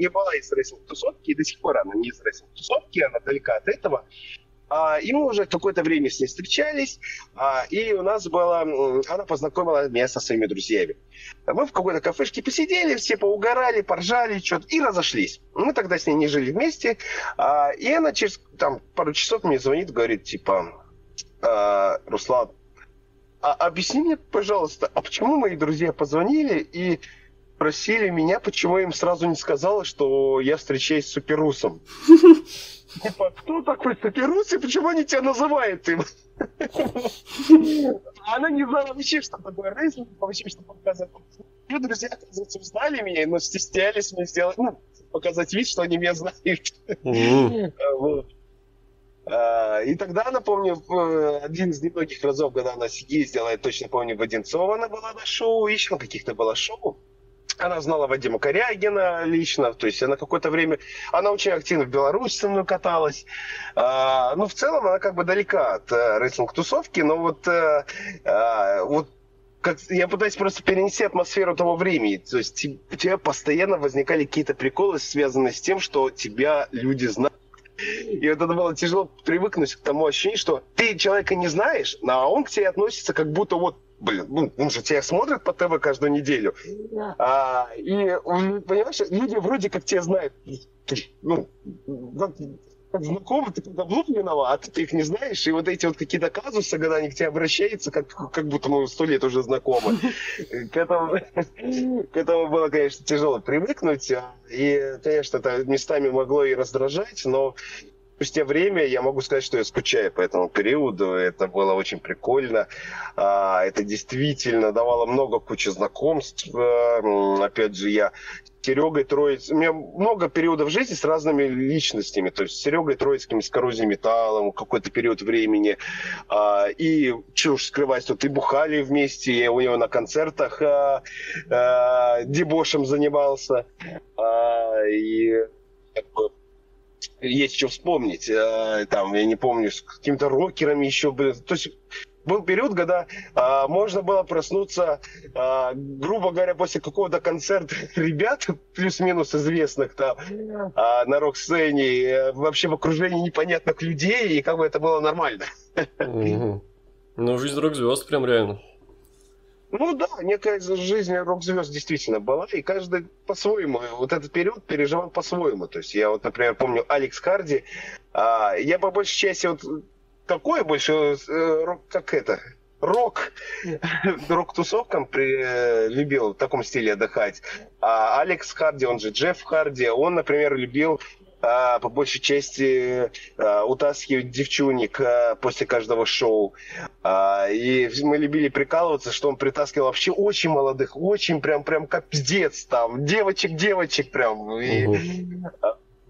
не была из рейсинг-тусовки, и до сих пор она не из рейсинг-тусовки, она далека от этого. А, и мы уже какое-то время с ней встречались, а, и у нас было... Она познакомила меня со своими друзьями. Мы в какой-то кафешке посидели, все поугорали, поржали, что-то, и разошлись. Мы тогда с ней не жили вместе, а, и она через там, пару часов мне звонит, говорит, типа, а, Руслан, а объясни мне, пожалуйста, а почему мои друзья позвонили и просили меня, почему я им сразу не сказала, что я встречаюсь с Суперусом? Типа, кто такой Суперус и почему они тебя называют им? Она не знала вообще, что такое рестлинг, вообще, что показать. Ее друзья, оказывается, узнали меня, но стеснялись мне сделать, ну, показать вид, что они меня знают. Вот. А, и тогда, напомню, один из немногих разов, когда она ездила, я точно помню, в Одинцово она была на шоу, еще на каких-то было шоу. Она знала Вадима Корягина лично, то есть она какое-то время, она очень активно в Беларуси со мной каталась. А, ну, в целом она как бы далека от а, рейсинг-тусовки, но вот, а, а, вот как, я пытаюсь просто перенести атмосферу того времени. То есть у тебя постоянно возникали какие-то приколы, связанные с тем, что тебя люди знают и вот это было тяжело привыкнуть к тому ощущению, что ты человека не знаешь, а он к тебе относится как будто вот блин, ну, он же тебя смотрит по ТВ каждую неделю. А, и, понимаешь, люди вроде как тебя знают. Ну, как знакомы, ты давно виноват, ты их не знаешь, и вот эти вот какие-то казусы, когда они к тебе обращаются, как, как будто мы сто лет уже знакомы. К этому, к этому было, конечно, тяжело привыкнуть, и, конечно, это местами могло и раздражать, но спустя время я могу сказать, что я скучаю по этому периоду. Это было очень прикольно. А, это действительно давало много кучи знакомств. Э, опять же, я Серегой Троицким. У меня много периодов жизни с разными личностями. То есть с Серегой Троицким, с коррозией металлом какой-то период времени. А, и уж скрывать, тут и бухали вместе, я у него на концертах а, а, дебошем занимался. А, и как есть что вспомнить. А, там, я не помню, с какими-то рокерами еще, блин. То есть был период, когда а, можно было проснуться, а, грубо говоря, после какого-то концерта ребят, плюс-минус известных там, а, на рок-сцене, э, вообще в окружении непонятных людей, и как бы это было нормально. Ну, жизнь рок-звезд прям реально. Ну да, некая жизнь рок-звезд действительно была, и каждый по-своему вот этот период переживал по-своему. То есть я вот, например, помню Алекс Харди, а, я по большей части вот какой больше, э, как это, рок, рок-тусовкам при, э, любил в таком стиле отдыхать. А Алекс Харди, он же Джефф Харди, он, например, любил а, по большей части а, утаскивать девчуник а, после каждого шоу. А, и мы любили прикалываться, что он притаскивал вообще очень молодых, очень прям, прям как пиздец там, девочек-девочек прям. И, угу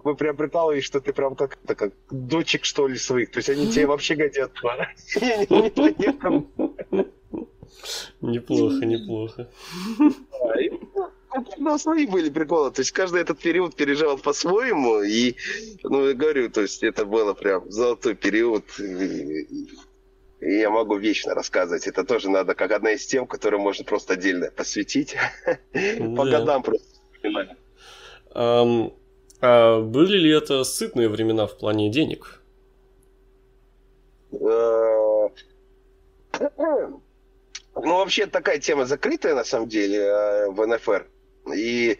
вы прям прикалываетесь, что ты прям как, это, как дочек, что ли, своих. То есть они тебе вообще годятся. Неплохо, неплохо. Ну, свои были приколы. То есть каждый этот период переживал по-своему. И, ну, я говорю, то есть это было прям золотой период. И я могу вечно рассказывать. Это тоже надо как одна из тем, которую можно просто отдельно посвятить. По годам просто. А были ли это сытные времена в плане денег? Э, ну, вообще такая тема закрытая, на самом деле, э, в НФР. И,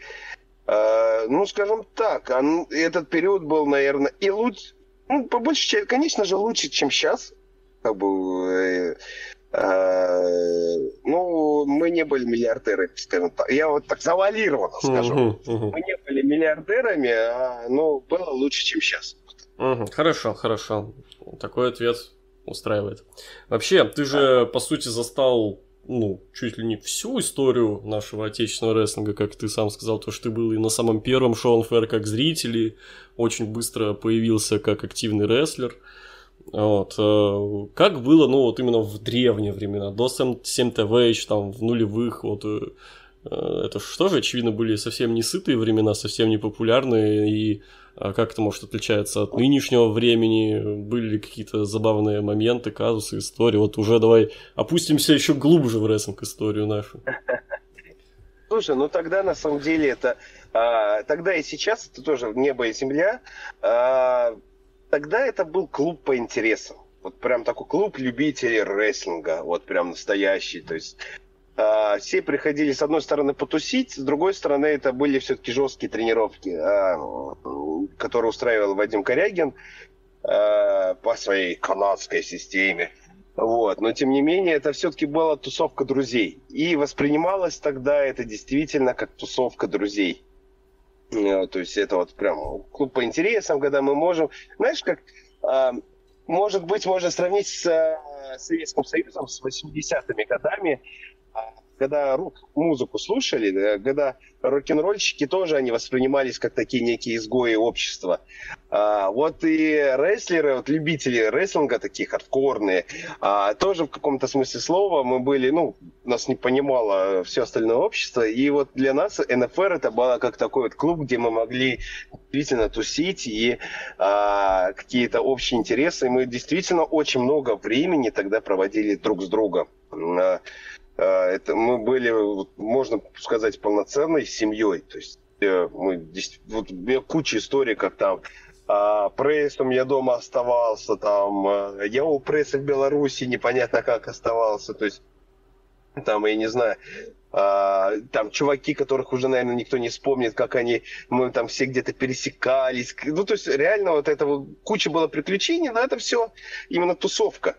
э, ну, скажем так, этот период был, наверное, и лучше, ну, по большей части, конечно же, лучше, чем сейчас. Как бы, Э, ну, мы не были миллиардерами, скажем так. Я вот так завалированно скажу. Uh-huh, uh-huh. Мы не были миллиардерами, а, но было лучше, чем сейчас. Uh-huh. Хорошо, хорошо. Такой ответ устраивает. Вообще, ты же, по сути, застал ну, чуть ли не всю историю нашего отечественного рестлинга, как ты сам сказал, то, что ты был и на самом первом шоу ФР как зритель, и очень быстро появился как активный рестлер. Вот. Э, как было, ну, вот именно в древние времена, до 7 ТВ, еще там в нулевых, вот э, э, это что же, очевидно, были совсем не сытые времена, совсем не популярные, и как это может отличаться от нынешнего времени, были ли какие-то забавные моменты, казусы, истории, вот уже давай опустимся еще глубже в рестлинг историю нашу. Слушай, ну тогда на самом деле это, а, тогда и сейчас это тоже небо и земля, а, тогда это был клуб по интересам. Вот прям такой клуб любителей рестлинга, вот прям настоящий. То есть все приходили с одной стороны потусить, с другой стороны это были все-таки жесткие тренировки, э, которые устраивал Вадим Корягин э, по своей канадской системе. Вот. Но, тем не менее, это все-таки была тусовка друзей. И воспринималось тогда это действительно как тусовка друзей. Э, то есть это вот прям клуб по интересам, когда мы можем... Знаешь, как... Может быть, можно сравнить с э, Советским Союзом, с 80-ми годами, когда рок-музыку слушали, когда рок-н-ролльщики тоже они воспринимались как такие некие изгои общества. А, вот и рестлеры, вот любители рестлинга такие хардкорные, а, тоже в каком-то смысле слова мы были, ну, нас не понимало все остальное общество, и вот для нас НФР это было как такой вот клуб, где мы могли действительно тусить и а, какие-то общие интересы. И мы действительно очень много времени тогда проводили друг с другом. А, это мы были, можно сказать, полноценной семьей. То есть э, мы вот у меня куча историй, как там а, прессом я дома оставался, там а, я у пресса в Беларуси непонятно как оставался, то есть там, я не знаю, там чуваки, которых уже, наверное, никто не вспомнит, как они, мы там все где-то пересекались. Ну, то есть реально вот этого куча было приключений, но это все именно тусовка.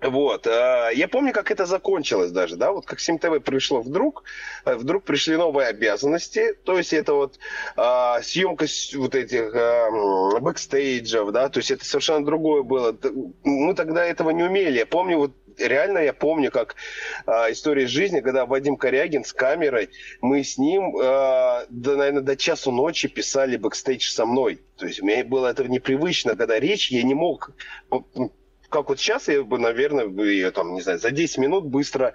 Вот. А, я помню, как это закончилось даже, да, вот как СимТВ пришло вдруг, э, вдруг пришли новые обязанности, то есть это вот а, съемка вот этих а, бэкстейджев, да, то есть это совершенно другое было. Мы тогда этого не умели. Я помню, вот реально я помню, как а, история жизни, когда Вадим Корягин с камерой, мы с ним, а, до, наверное, до часу ночи писали бэкстейдж со мной. То есть мне было это непривычно, когда речь, я не мог как вот сейчас я бы, наверное, бы, там, не знаю, за 10 минут быстро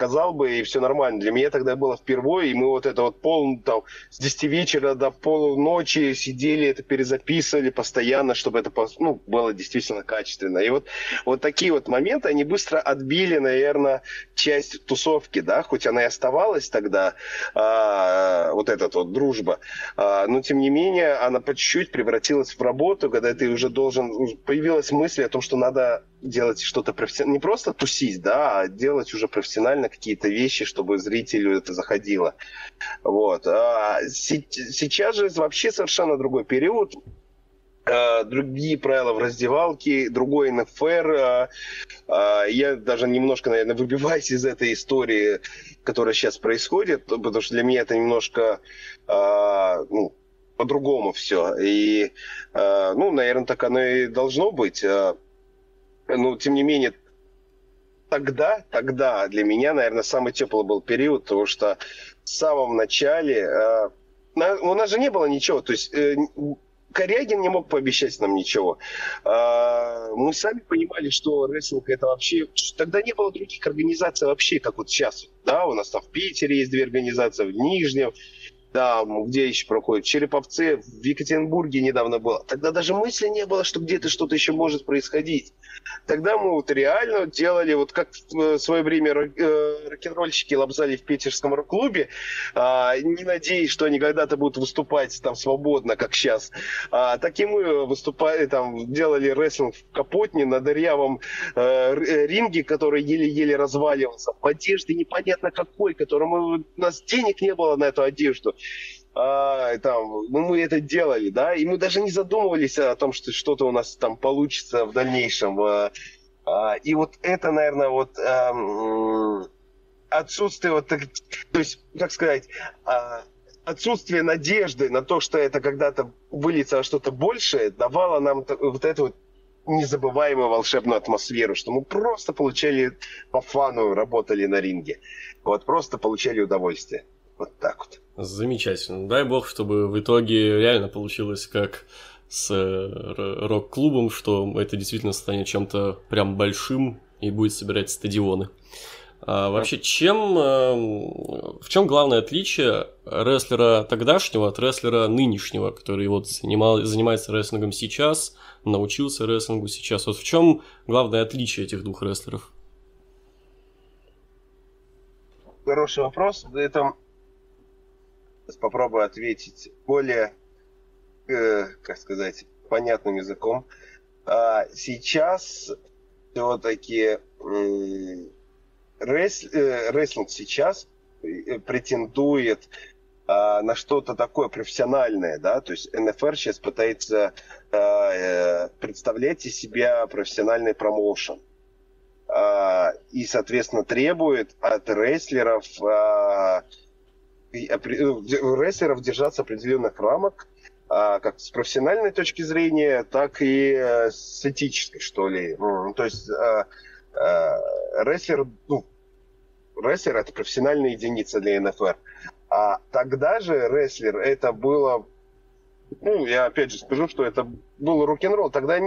сказал бы, и все нормально. Для меня тогда было впервые, и мы вот это вот пол, там, с 10 вечера до полуночи сидели, это перезаписывали постоянно, чтобы это ну, было действительно качественно. И вот, вот такие вот моменты, они быстро отбили, наверное, часть тусовки, да, хоть она и оставалась тогда, а, вот эта вот дружба, а, но тем не менее она по чуть-чуть превратилась в работу, когда ты уже должен, появилась мысль о том, что надо делать что-то профессионально, не просто тусить, да, а делать уже профессионально какие-то вещи, чтобы зрителю это заходило. Вот. А сейчас же вообще совершенно другой период а, другие правила в раздевалке, другой НФР. А, а, я даже немножко, наверное, выбиваюсь из этой истории, которая сейчас происходит, потому что для меня это немножко ну, по-другому все. И, ну, наверное, так оно и должно быть но тем не менее, тогда, тогда для меня, наверное, самый теплый был период, потому что в самом начале э, у нас же не было ничего, то есть э, Корягин не мог пообещать нам ничего. Э, мы сами понимали, что рестлинг это вообще... Тогда не было других организаций вообще, как вот сейчас. Да, у нас там в Питере есть две организации, в Нижнем, да, где еще проходит? В Череповце, в Екатеринбурге недавно было. Тогда даже мысли не было, что где-то что-то еще может происходить. Тогда мы вот реально делали, вот как в свое время э, рок-н-ролльщики лобзали в питерском рок-клубе, а, не надеясь, что они когда-то будут выступать там свободно, как сейчас. А, так и мы выступали, там, делали рестлинг в Капотне на дырявом э, ринге, который еле-еле разваливался, в одежде непонятно какой, которому у нас денег не было на эту одежду а, там, ну, мы это делали, да, и мы даже не задумывались о том, что что-то у нас там получится в дальнейшем. А, а, и вот это, наверное, вот а, отсутствие вот, то есть, как сказать, а, отсутствие надежды на то, что это когда-то выльется во что-то большее, давало нам вот эту вот незабываемую волшебную атмосферу, что мы просто получали по фану, работали на ринге. Вот просто получали удовольствие. Вот так вот. Замечательно. Дай бог, чтобы в итоге реально получилось как с э, рок-клубом, что это действительно станет чем-то прям большим и будет собирать стадионы. А вообще, чем, э, в чем главное отличие рестлера тогдашнего от рестлера нынешнего, который вот занимал, занимается рестлингом сейчас, научился рестлингу сейчас? Вот в чем главное отличие этих двух рестлеров? Хороший вопрос. Это попробую ответить более, э, как сказать, понятным языком. А, сейчас все-таки рестлинг сейчас претендует а, на что-то такое профессиональное, да, то есть НФР сейчас пытается а, э, представлять из себя профессиональный промоушен а, и, соответственно, требует от рестлеров рестлеров держаться определенных рамок, как с профессиональной точки зрения, так и э, с этической, что ли. То есть рестлер, ну, рестлер это профессиональная единица для НФР. А тогда же рестлер это было, ну, я опять же скажу, что это был рок-н-ролл. Тогда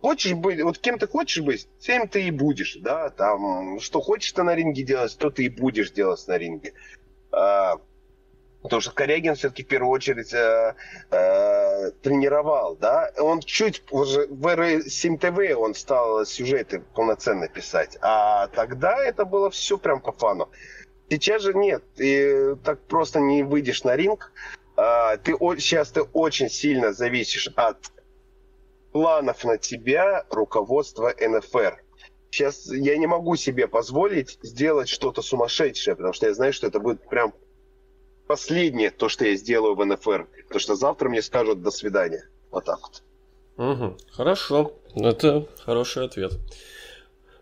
хочешь быть, вот кем ты хочешь быть, тем ты и будешь, да, там, что хочешь ты на ринге делать, то ты и будешь делать на ринге. А, потому что Корягин все-таки в первую очередь э, э, тренировал, да, он чуть уже в РС-7 ТВ он стал сюжеты полноценно писать, а тогда это было все прям по фану. Сейчас же нет, ты так просто не выйдешь на ринг. А, ты сейчас ты очень сильно зависишь от планов на тебя руководства НФР. Сейчас я не могу себе позволить сделать что-то сумасшедшее, потому что я знаю, что это будет прям последнее то, что я сделаю в НФР. Потому что завтра мне скажут до свидания. Вот так вот. Угу, хорошо. Это хороший ответ.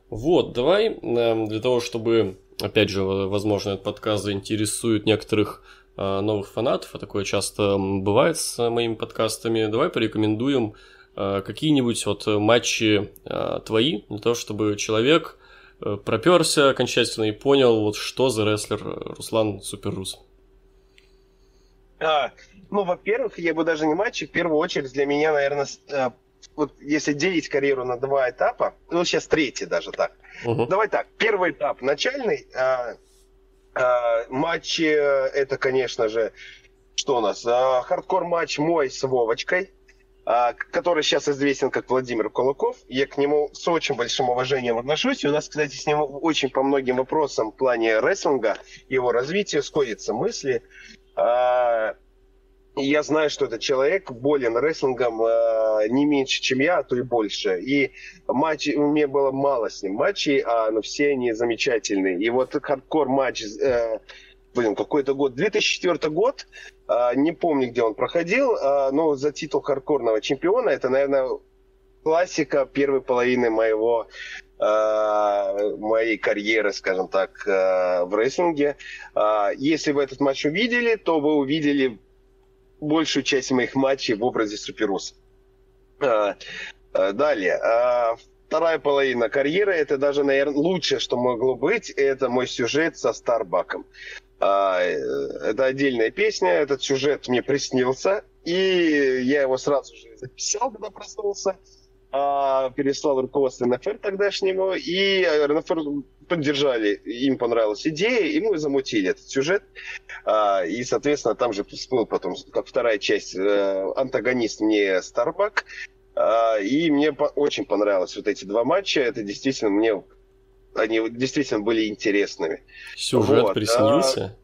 Вот, давай эм, для того, чтобы опять же, возможно, этот подкаст заинтересует некоторых а, новых фанатов, а такое часто бывает с моими подкастами. Давай порекомендуем а, какие-нибудь вот матчи а, твои, для того, чтобы человек э, проперся окончательно и понял, вот что за рестлер Руслан Суперус. А, ну, во-первых, я бы даже не матчи, в первую очередь для меня, наверное, э, вот если делить карьеру на два этапа, ну, сейчас третий даже так. Угу. Давай так, первый этап начальный. А, а, матчи, это, конечно же, что у нас? А, хардкор-матч мой с Вовочкой, а, который сейчас известен как Владимир Кулаков. Я к нему с очень большим уважением отношусь. И у нас, кстати, с ним очень по многим вопросам в плане рестлинга, его развития сходятся мысли. А, я знаю, что этот человек болен рестлингом э, не меньше, чем я, а то и больше. И матчи, у меня было мало с ним матчей, а но все они замечательные. И вот хардкор матч, э, блин, какой-то год, 2004 год, э, не помню, где он проходил, э, но за титул хардкорного чемпиона, это, наверное, классика первой половины моего моей карьеры, скажем так, э, в рестлинге. Если вы этот матч увидели, то вы увидели большую часть моих матчей в образе Суперуса. Далее. Вторая половина карьеры, это даже, наверное, лучшее, что могло быть, это мой сюжет со Старбаком. Это отдельная песня, этот сюжет мне приснился, и я его сразу же записал, когда проснулся переслал руководство НФР тогдашнему, и НФР поддержали, им понравилась идея, и мы замутили этот сюжет. А, и, соответственно, там же всплыл потом, как вторая часть, э, антагонист мне Старбак. А, и мне очень понравилось вот эти два матча. Это действительно мне они действительно были интересными. Сюжет вот, приснился?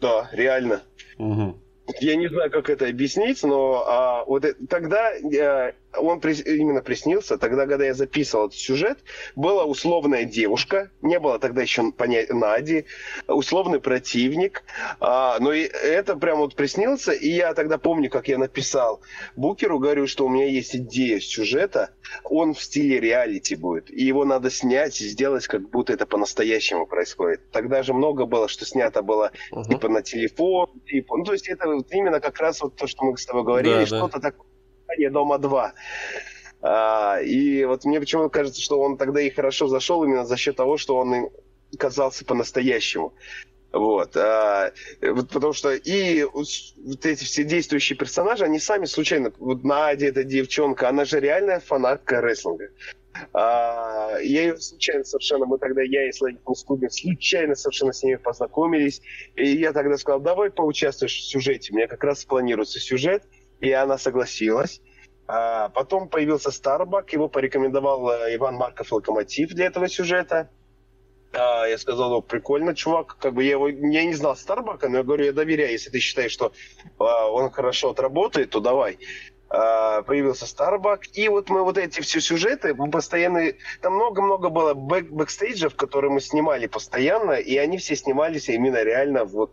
Да, да реально. Угу. Я не знаю, как это объяснить, но а, вот это, тогда а, он при, именно приснился. Тогда, когда я записывал этот сюжет, была условная девушка, не было тогда еще понятия Нади, условный противник. А, но и это прям вот приснился, и я тогда помню, как я написал Букеру, говорю, что у меня есть идея сюжета, он в стиле реалити будет, и его надо снять и сделать, как будто это по-настоящему происходит. Тогда же много было, что снято было uh-huh. типа на телефон, типа, ну то есть это вот именно как раз вот то, что мы с тобой говорили, да, что-то да. такое дома 2. А, и вот мне почему-то кажется, что он тогда и хорошо зашел именно за счет того, что он казался по-настоящему. Вот, а, вот. Потому что и вот эти все действующие персонажи, они сами случайно... Вот Надя, эта девчонка, она же реальная фанатка рестлинга. А, я ее случайно совершенно, мы тогда, я и Славик Скубин, случайно совершенно с ними познакомились. И я тогда сказал, давай поучаствуешь в сюжете. У меня как раз планируется сюжет и она согласилась. А потом появился Старбак, его порекомендовал э, Иван Марков Локомотив для этого сюжета. А, я сказал, ну, прикольно, чувак, как бы я его, я не знал Старбака, но я говорю, я доверяю, если ты считаешь, что а, он хорошо отработает, то давай. появился Starbuck, и вот мы вот эти все сюжеты, мы постоянно, там много-много было бэк бэкстейджев, которые мы снимали постоянно, и они все снимались именно реально вот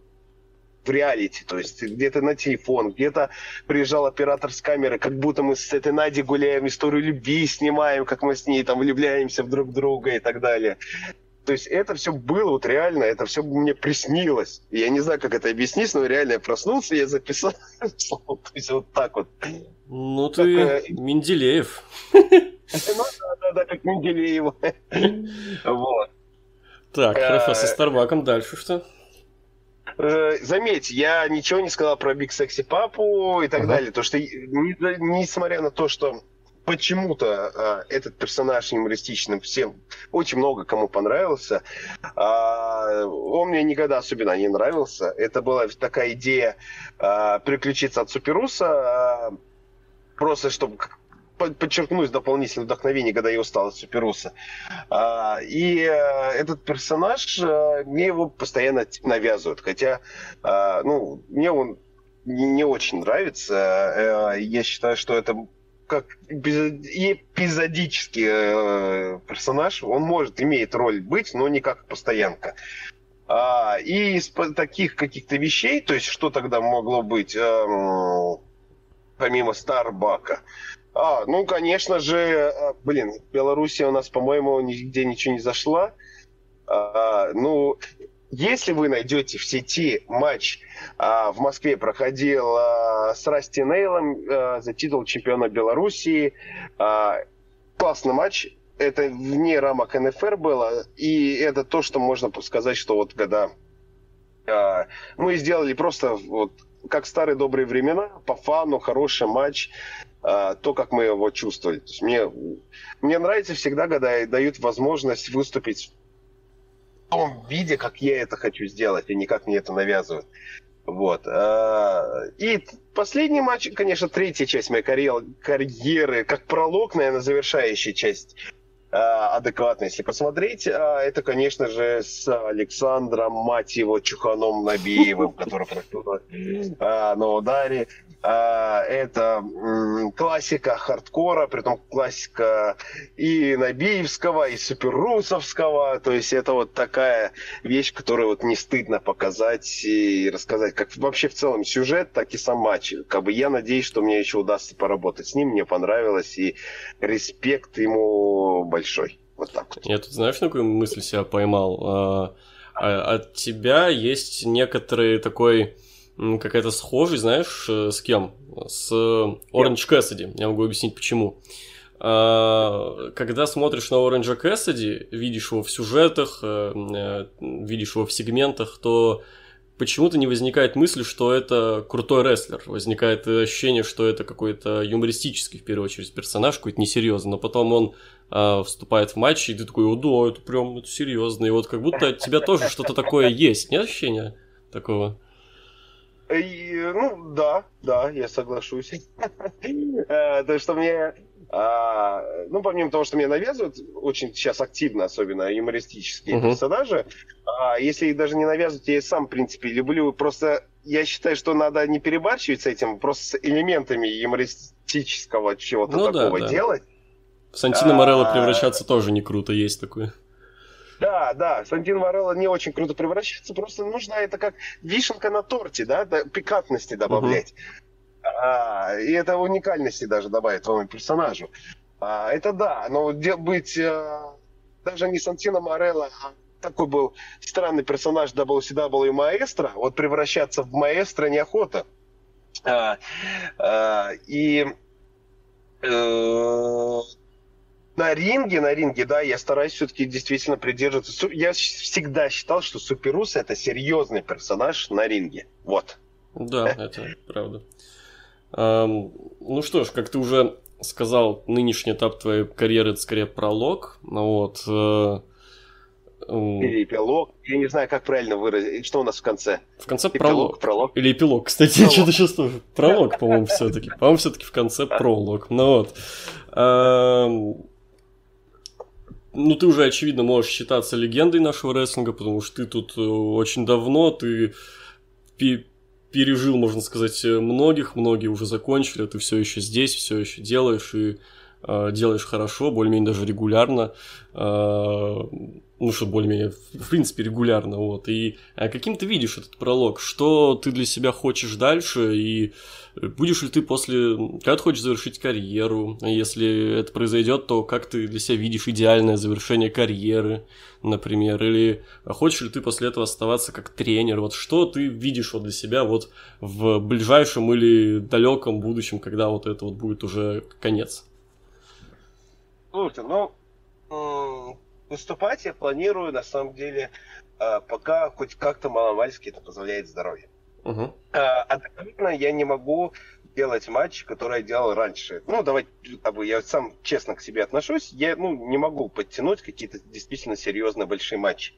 в реалити, то есть где-то на телефон, где-то приезжал оператор с камеры, как будто мы с этой Надей гуляем, историю любви снимаем, как мы с ней там влюбляемся в друг друга и так далее. То есть это все было вот реально, это все мне приснилось. Я не знаю, как это объяснить, но реально я проснулся, я записал. То есть вот так вот. Ну ты э, Менделеев. Ну да, да, да, как Менделеев. Вот. Так, хорошо, со Старбаком дальше что? Э, заметь, я ничего не сказал про Биг Секси Папу и так далее. То, что несмотря на то, что почему-то э, этот персонаж юмористичным всем очень много кому понравился. Э, он мне никогда особенно не нравился. Это была такая идея э, переключиться от Суперуса, э, просто чтобы подчеркнуть дополнительное вдохновение, когда я устал от Суперуса. А, и а, этот персонаж, а, мне его постоянно навязывают. Хотя, а, ну, мне он не, очень нравится. Я считаю, что это как эпизодический э, персонаж, он может, имеет роль быть, но не как постоянка. А, и из таких каких-то вещей, то есть что тогда могло быть, эм, помимо Старбака? А, ну, конечно же, э, блин, Белоруссия у нас, по-моему, нигде ничего не зашла. А, ну, если вы найдете в сети матч а, в Москве проходил а, с Расти Нейлом а, за титул чемпиона Белоруссии, а, классный матч. Это вне рамок НФР было, и это то, что можно сказать, что вот когда а, мы сделали просто вот как старые добрые времена, по фану, хороший матч, то, как мы его чувствовали. То есть мне, мне нравится всегда, когда дают возможность выступить в том виде, как я это хочу сделать, и не как мне это навязывают. Вот. А, и последний матч, конечно, третья часть моей карьеры, как пролог, наверное, завершающая часть а, адекватно, если посмотреть, это, конечно же, с Александром, мать его, Чуханом Набиевым, который на ударе. А, это классика хардкора, при том классика и Набиевского, и Суперрусовского. То есть это вот такая вещь, которую вот не стыдно показать и рассказать, как вообще в целом сюжет, так и сам матч. Как бы я надеюсь, что мне еще удастся поработать с ним, мне понравилось, и респект ему большой. Вот так вот. Я тут, знаешь, какую мысль себя поймал? А, а, от тебя есть некоторый такой какая-то схожесть, знаешь, э, с кем? С Orange Cassidy. Я могу объяснить, почему. А, когда смотришь на Orange Cassidy, видишь его в сюжетах, э, э, видишь его в сегментах, то почему-то не возникает мысли, что это крутой рестлер. Возникает ощущение, что это какой-то юмористический, в первую очередь, персонаж, какой-то несерьезный. Но потом он а, вступает в матч, и ты такой, о, да, это прям это серьезно. И вот как будто от тебя тоже что-то такое есть. Нет ощущения такого? И, ну, да, да, я соглашусь. Э, то, что мне, а, ну, помимо того, что мне навязывают очень сейчас активно, особенно юмористические персонажи, а, если их даже не навязывают, я сам, в принципе, люблю. Просто я считаю, что надо не перебарщивать с этим, просто с элементами юмористического чего-то ну такого делать. В Сантино Морелло превращаться тоже не круто, есть такое. Да, да, Сантин Варелло не очень круто превращается, просто нужно это как вишенка на торте, да, пикантности добавлять. Угу. А, и это уникальности даже добавит твоему персонажу. А, это да, но быть а, даже не Сантино Морелло, а такой был странный персонаж WCW маэстро, вот превращаться в маэстро неохота. А, а, и э, на ринге, на ринге, да, я стараюсь все-таки действительно придерживаться. Я всегда считал, что Суперус это серьезный персонаж на ринге. Вот. Да, это правда. ну что ж, как ты уже сказал, нынешний этап твоей карьеры это скорее пролог. Ну вот. Э, Или эпилог. Я не знаю, как правильно выразить. Что у нас в конце? В конце эпилог, пролог. пролог. Или эпилог. Кстати, я что-то сейчас тоже. Пролог, по-моему, все-таки. По-моему, все-таки в конце пролог. Ну вот ну, ты уже, очевидно, можешь считаться легендой нашего рестлинга, потому что ты тут э, очень давно, ты пережил, можно сказать, многих, многие уже закончили, ты все еще здесь, все еще делаешь и делаешь хорошо, более-менее даже регулярно, э, ну что более-менее, в принципе, регулярно, вот. И э, каким ты видишь этот пролог? Что ты для себя хочешь дальше и Будешь ли ты после, когда ты хочешь завершить карьеру, если это произойдет, то как ты для себя видишь идеальное завершение карьеры, например, или хочешь ли ты после этого оставаться как тренер, вот что ты видишь вот для себя вот в ближайшем или далеком будущем, когда вот это вот будет уже конец? Слушай, ну, выступать я планирую, на самом деле, а, пока хоть как-то маломальски это позволяет здоровье. Угу. Одновременно я не могу делать матч, который я делал раньше. Ну, давайте, я сам честно к себе отношусь, я ну, не могу подтянуть какие-то действительно серьезные большие матчи.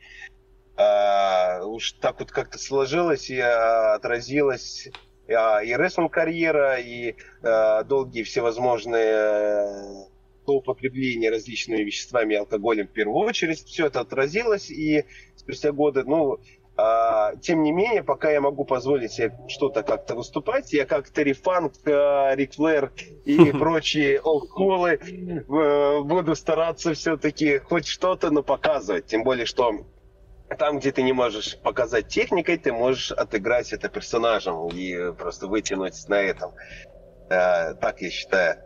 А, уж так вот как-то сложилось и а, отразилось а, и рестлинг карьера, и а, долгие всевозможные а, злоупотребления различными веществами и алкоголем в первую очередь. Все это отразилось, и спустя годы, ну, а, тем не менее, пока я могу позволить себе что-то как-то выступать, я как Терри Фанк, а, Рик Флэр и прочие олдкулы э, буду стараться все-таки хоть что-то, но показывать. Тем более, что там, где ты не можешь показать техникой, ты можешь отыграть это персонажем и просто вытянуть на этом. А, так я считаю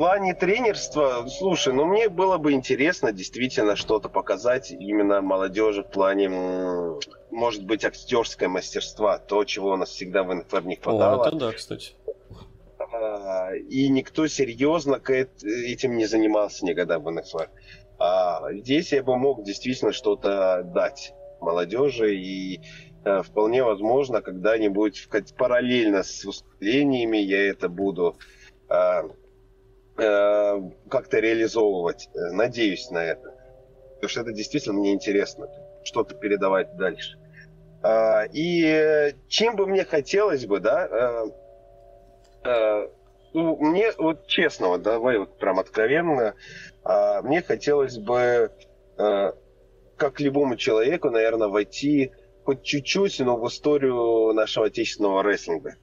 плане тренерства, слушай, ну мне было бы интересно действительно что-то показать именно молодежи в плане, может быть, актерское мастерства, то, чего у нас всегда в НФР не хватало. О, это да, кстати. А, и никто серьезно этим не занимался никогда в НФР. А здесь я бы мог действительно что-то дать молодежи и э, вполне возможно когда-нибудь параллельно с выступлениями я это буду а, Э, как-то реализовывать. Э, надеюсь на это. Потому что это действительно мне интересно. Что-то передавать дальше. А, и чем бы мне хотелось бы, да, э, ну, мне вот честно, вот давай вот прям откровенно, а, мне хотелось бы, как любому человеку, наверное, войти хоть чуть-чуть, но в историю нашего отечественного рестлинга.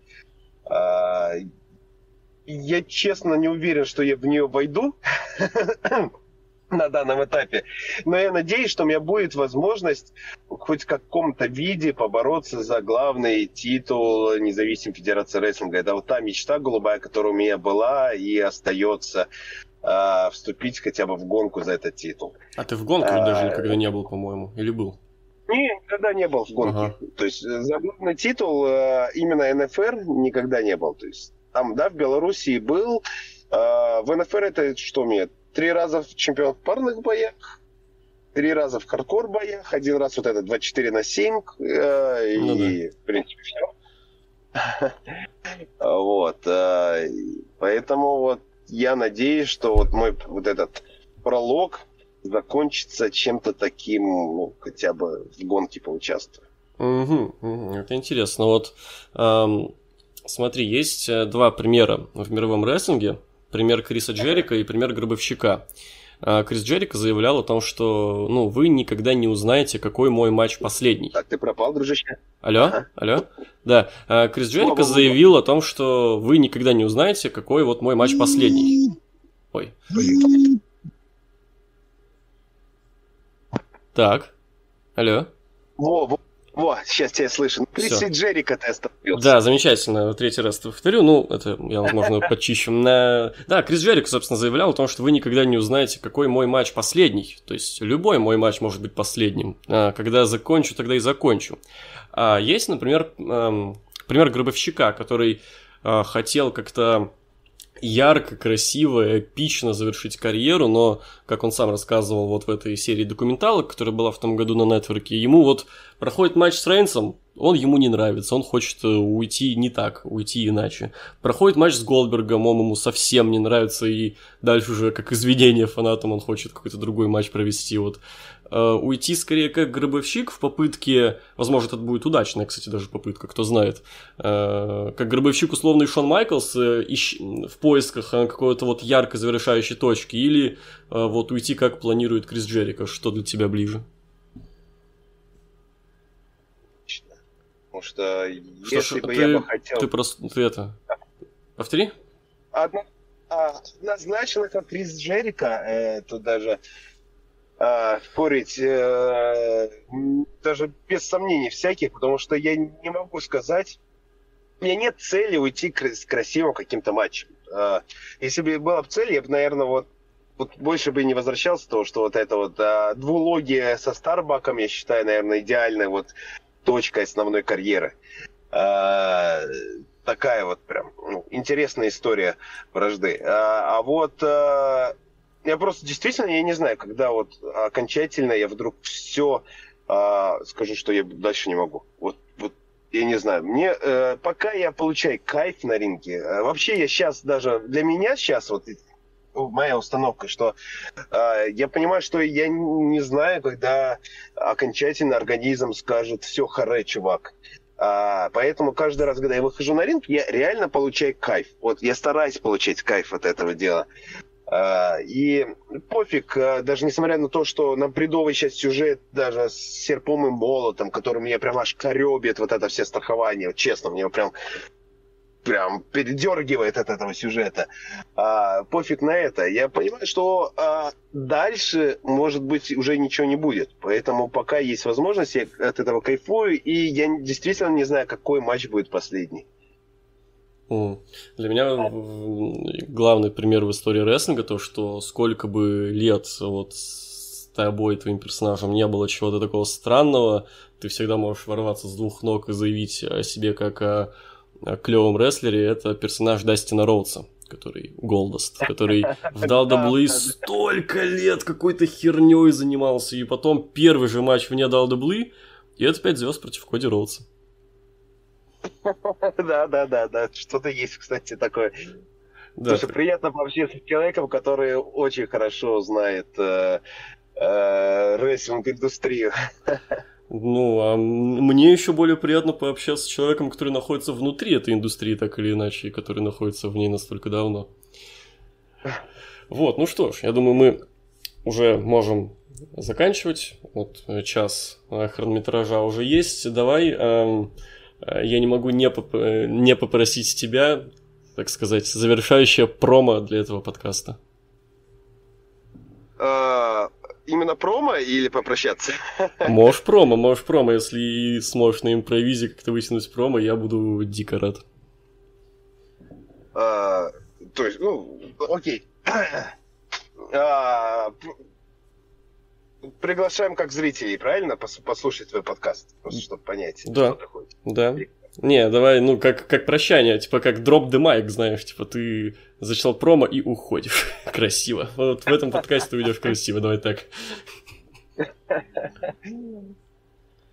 А, я честно не уверен, что я в нее войду на данном этапе. Но я надеюсь, что у меня будет возможность хоть в каком-то виде побороться за главный титул независимой федерации рестлинга. Это вот та мечта голубая, которая у меня была и остается э, вступить хотя бы в гонку за этот титул. А ты в гонке а, даже никогда не был, по-моему, или был? Не, никогда не был в гонке. Ага. То есть за главный титул э, именно НФР никогда не был. То есть там, да, в Белоруссии был. Э, в НФР это что мне? Три раза в чемпион в парных боях, три раза в хардкор боях, один раз вот это 24 на 7, э, ну, и, да. в принципе, все. вот. Э, поэтому вот я надеюсь, что вот мой вот этот пролог закончится чем-то таким, ну, хотя бы в гонке поучаствую. Угу, угу, это интересно. Вот эм, Смотри, есть э, два примера в мировом рестлинге. Пример Криса Джерика и пример Гробовщика. А, Крис Джерика заявлял о том, что ну, вы никогда не узнаете, какой мой матч последний. Так, ты пропал, дружище. Алло, ага. алло. Да, а, Крис Джерика заявил о том, что вы никогда не узнаете, какой вот мой матч последний. Ой. Так, алло. Во, во, вот, сейчас тебя. Крис и Джерика ты остановился. Да, замечательно. Третий раз повторю. Ну, это я, возможно, почищу. Да, Крис Джерик, собственно, заявлял о том, что вы никогда не узнаете, какой мой матч последний. То есть, любой мой матч может быть последним. А, когда закончу, тогда и закончу. А есть, например, пример Гробовщика, который э, хотел как-то ярко, красиво, эпично завершить карьеру, но, как он сам рассказывал вот в этой серии документалок, которая была в том году на нетворке, ему вот проходит матч с Рейнсом, он ему не нравится, он хочет э, уйти не так, уйти иначе. Проходит матч с Голдбергом, он ему совсем не нравится, и дальше уже как извинение фанатам он хочет какой-то другой матч провести. Вот уйти скорее как гробовщик в попытке, возможно, это будет удачная, кстати, даже попытка, кто знает, э, как гробовщик условный Шон Майклс э, в поисках какой-то вот ярко завершающей точки, или вот уйти как планирует Крис Джерика, что для тебя ближе? потому что, что если бы ты, я бы хотел... Ты просто, ты это, повтори? Одно, а, однозначно, как Крис Джерика, э, тут даже э, спорить э, даже без сомнений всяких, потому что я не могу сказать, у меня нет цели уйти с красивым каким-то матчем. Э, если бы была бы цель, я бы, наверное, вот вот больше бы не возвращался то, что вот это вот а, двулогия со Старбаком, я считаю, наверное, идеальная вот точка основной карьеры. А, такая вот прям ну, интересная история вражды. А, а вот а, я просто действительно, я не знаю, когда вот окончательно я вдруг все а, скажу, что я дальше не могу. Вот, вот я не знаю. Мне э, пока я получаю кайф на ринге. Э, вообще я сейчас даже для меня сейчас вот моя установка, что э, я понимаю, что я не знаю, когда окончательно организм скажет все харе, чувак. А, поэтому каждый раз, когда я выхожу на ринг, я реально получаю кайф. Вот я стараюсь получать кайф от этого дела. А, и пофиг, а, даже несмотря на то, что нам придовый сейчас сюжет даже с серпом и молотом, который мне прям аж коребит вот это все страхование, честно, мне прям прям передергивает от этого сюжета. А, пофиг на это. Я понимаю, что а, дальше, может быть, уже ничего не будет. Поэтому пока есть возможность, я от этого кайфую, и я действительно не знаю, какой матч будет последний. Для меня главный пример в истории рестлинга то, что сколько бы лет вот с тобой, твоим персонажем не было чего-то такого странного, ты всегда можешь ворваться с двух ног и заявить о себе как о клевом рестлере, это персонаж Дастина Роудса, который Голдост, который в WWE столько лет какой-то херней занимался, и потом первый же матч вне WWE, и это пять звезд против Коди Роудса. Да, да, да, да, что-то есть, кстати, такое. Да. Слушай, приятно пообщаться с человеком, который очень хорошо знает э, э, рестлинг-индустрию. Ну, а мне еще более приятно пообщаться с человеком, который находится внутри этой индустрии, так или иначе, и который находится в ней настолько давно. Вот, ну что ж, я думаю, мы уже можем заканчивать. Вот э, час хронометража уже есть. Давай, эм, я не могу не, поп не попросить тебя, так сказать, завершающее промо для этого подкаста. А, именно промо или попрощаться? Можешь промо, можешь промо. Если сможешь на импровизе как-то вытянуть промо, я буду дико рад. А, то есть, ну, окей. А, приглашаем как зрителей, правильно, послушать твой подкаст, просто чтобы понять, да. что такое. Да. Не, давай, ну, как, как прощание, типа, как дроп the mic, знаешь, типа, ты зачитал промо и уходишь. красиво. Вот в этом подкасте ты уйдешь красиво, давай так.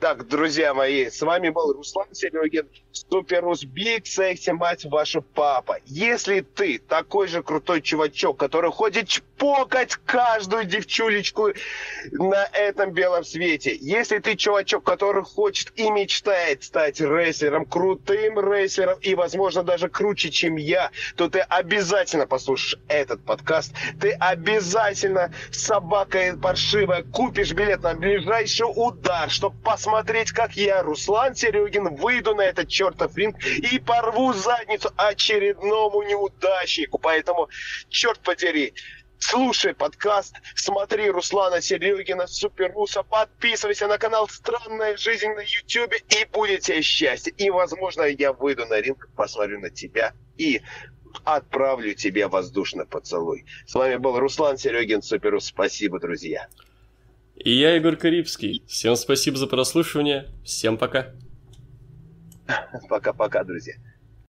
Так, друзья мои, с вами был Руслан Серегин, Суперус Биг Секси, мать ваша папа. Если ты такой же крутой чувачок, который ходит чпокать каждую девчулечку на этом белом свете, если ты чувачок, который хочет и мечтает стать рестлером, крутым рестлером и, возможно, даже круче, чем я, то ты обязательно послушаешь этот подкаст. Ты обязательно, собака паршивая, купишь билет на ближайший удар, чтобы посмотреть посмотреть, как я, Руслан Серегин, выйду на этот чертов ринг и порву задницу очередному неудачнику. Поэтому, черт подери, слушай подкаст, смотри Руслана Серегина, Суперруса, подписывайся на канал «Странная жизнь» на YouTube, и будет тебе счастье. И, возможно, я выйду на ринг, посмотрю на тебя и отправлю тебе воздушный поцелуй. С вами был Руслан Серегин, Суперус. Спасибо, друзья. И я, Егор Карибский. Всем спасибо за прослушивание. Всем пока. Пока-пока, друзья.